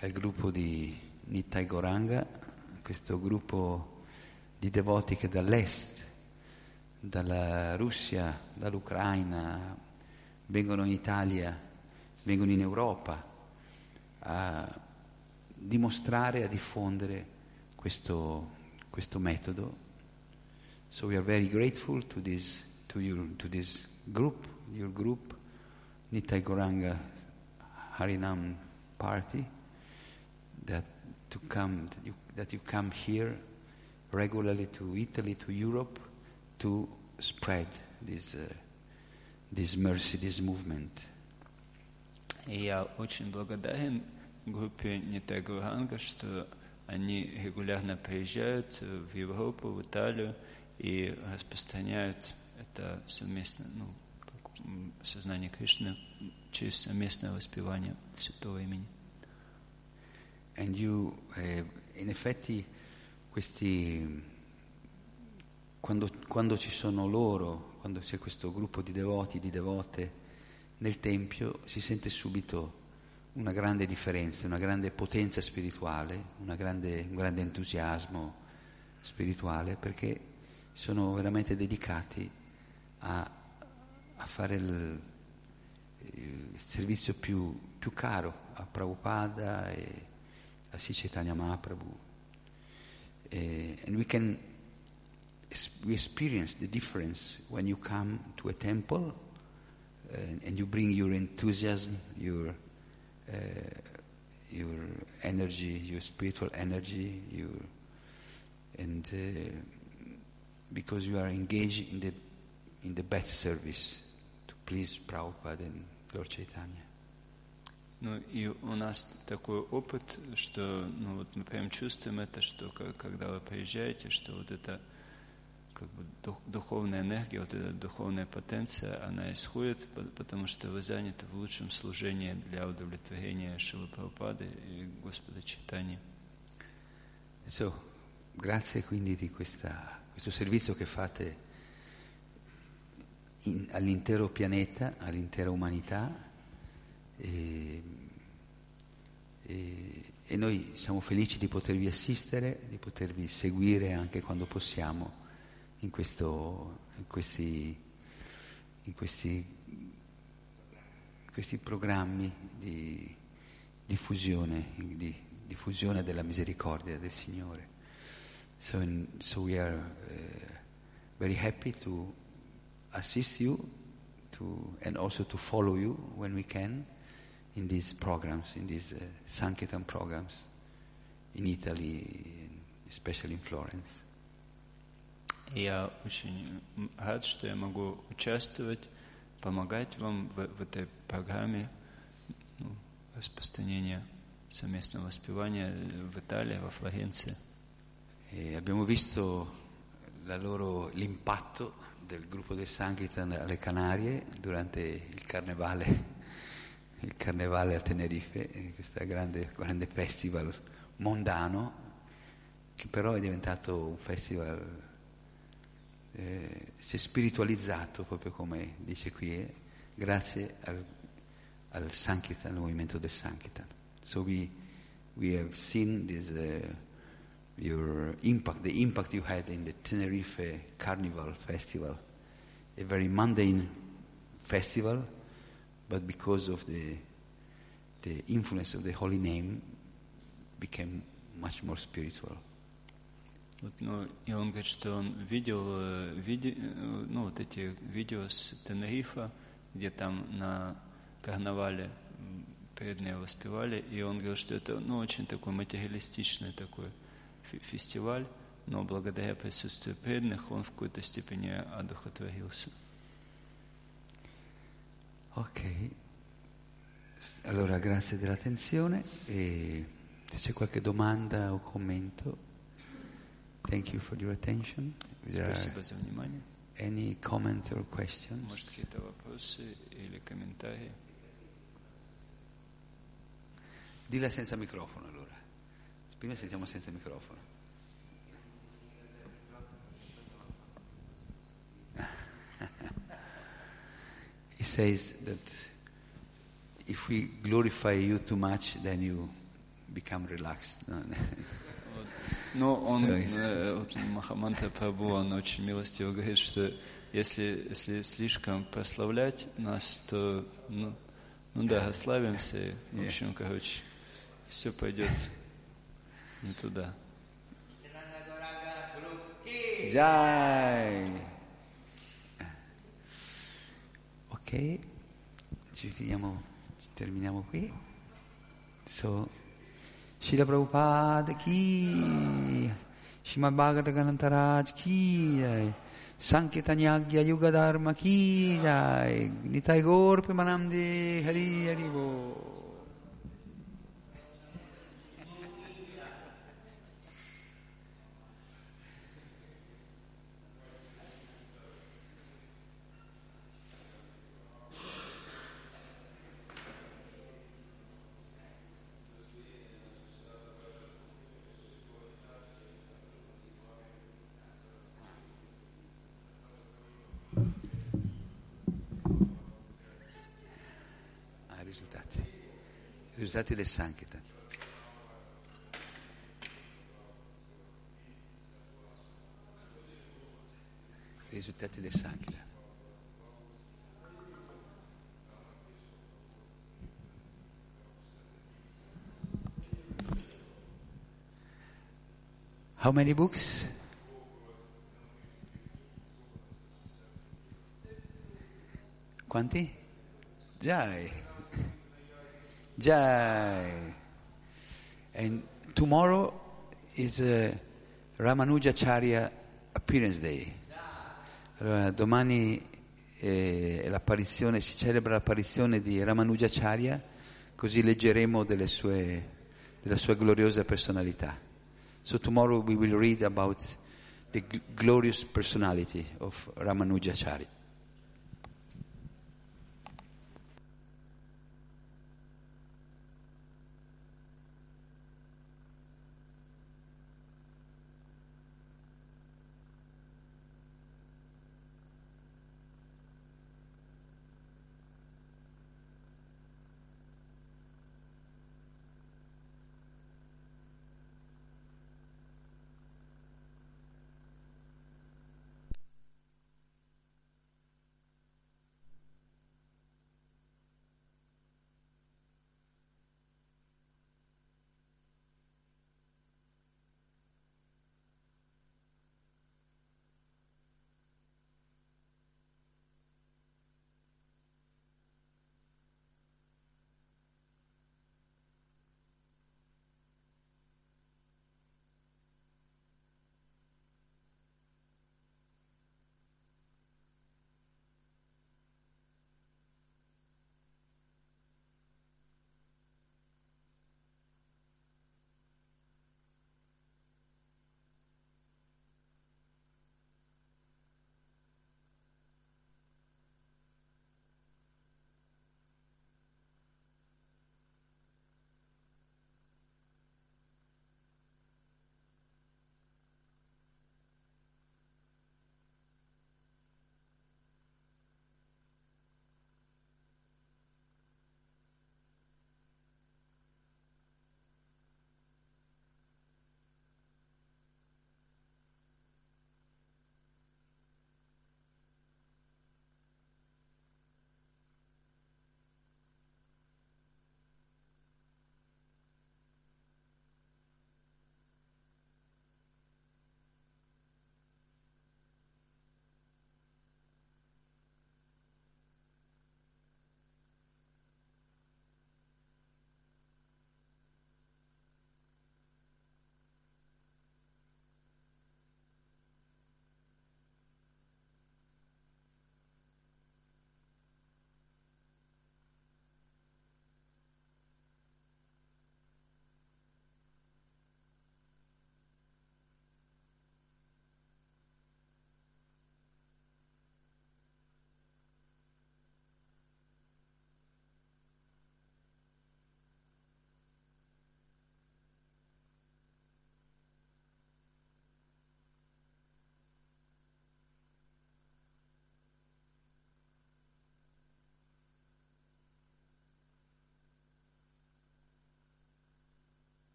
[SPEAKER 3] al gruppo di Nitai Goranga, questo gruppo di devoti che dall'est, dalla Russia, dall'Ucraina, vengono in Italia, vengono in Europa a dimostrare, a diffondere questo, questo metodo. So we are very grateful to this, to your, to this group, your group, Nitai Goranga Harinam Party, that to come, that you, that you come here regularly to Italy, to Europe, to spread this, uh, this mercy, this movement.
[SPEAKER 4] И я очень благодарен группе Нитай Гуранга, что они регулярно приезжают в Европу, в Италию и распространяют это совместно, ну, как, м, сознание Кришны через совместное воспевание святого имени.
[SPEAKER 3] And you, eh, in effetti, questi, quando, quando ci sono loro, quando c'è questo gruppo di devoti, di devote nel Tempio, si sente subito una grande differenza, una grande potenza spirituale, una grande- un grande entusiasmo spirituale, perché sono veramente dedicati a, a fare il, il servizio più, più caro a Prabhupada e a Sri Mahaprabhu. Eh, and we can we experience the difference when you come to a temple uh, and you bring your enthusiasm, your uh, your energy, your spiritual energy, your and uh, because you are engaged in the in the best service to please Prabhupada and Lord Chaitanya.
[SPEAKER 4] Ну и у нас такой опыт, что ну вот мы прям чувствуем это, что когда вы приезжаете, что вот эта как бы дух- духовная энергия, вот эта духовная потенция, она исходит, по- потому что вы заняты в лучшем служении для удовлетворения Шилы Прабхупады и Господа Читания.
[SPEAKER 3] So, grazie quindi di questa- questo servizio che fate in- all'intero pianeta, all'intera umanità e, e- e noi siamo felici di potervi assistere, di potervi seguire anche quando possiamo in, questo- in questi, in questi- questi programmi di diffusione, di diffusione della misericordia del Signore. So, in- so we are uh, very happy to assist you to, and also to follow you when we can in these programs, in these uh, Sankirtan programs in Italy, and especially in Florence.
[SPEAKER 4] И я очень м, рад, что я могу участвовать, помогать вам в, в этой программе ну, распространения совместного воспевания в Италии, во Флоренции.
[SPEAKER 3] E abbiamo visto loro- l'impatto del gruppo del Sankirtan alle Canarie durante il carnevale, il carnevale a Tenerife, eh, questo grande, grande festival mondano, che però è diventato un festival, eh, si è spiritualizzato proprio come dice qui, eh, grazie al, al Sankirtan, al movimento del Sankirtan. So we, we have seen this, uh, your impact, the impact you had in the Tenerife Carnival Festival, a very mundane festival, but because of the, the influence of the holy name, became much more spiritual.
[SPEAKER 4] Вот, ну, и он говорит, что он видел э, виде- э, ну, вот эти видео с Тенерифа, где там на карнавале м, преданные воспевали, и он говорил, что это ну, очень такой материалистичный такой фе- фестиваль, но благодаря присутствию преданных он в какой-то степени одухотворился.
[SPEAKER 3] Ok, allora grazie dell'attenzione e se c'è qualche domanda o commento, thank you for your attention. If there
[SPEAKER 4] Спасибо
[SPEAKER 3] are
[SPEAKER 4] за внимание.
[SPEAKER 3] any comments or questions?
[SPEAKER 4] Может, какие-то вопросы или комментарии?
[SPEAKER 3] Dilla senza microfono allora. Prima sentiamo senza microfono. He says that if we glorify you too much, then you become relaxed.
[SPEAKER 4] Но он,
[SPEAKER 3] Sorry.
[SPEAKER 4] э, вот Махамантра Прабhu, он очень милостиво говорит, что если, если слишком прославлять нас, то, ну, ну да, расслабимся, и, в общем, короче, все пойдет into the
[SPEAKER 3] Jai. Ok, ci finiamo, ci terminiamo qui. So, Srila Prabhupada ki, Srimad Bhagata Ganantaraj ki, Jai. Sankirtanyagya Yuga Dharma ki, Jai. Nitai Gorpe Manamde Hari Hari Bo. I risultati del Sankirtan. I risultati del Sankirtan. How many books? Quanti? Jai. Jai. And tomorrow is uh, Ramanujacharya Appearance Day. Allora, domani eh, l'apparizione, si celebra l'apparizione di Ramanujacharya, così leggeremo delle sue, della sua gloriosa personalità. So tomorrow we will read about the glorious personality of Ramanujacharya.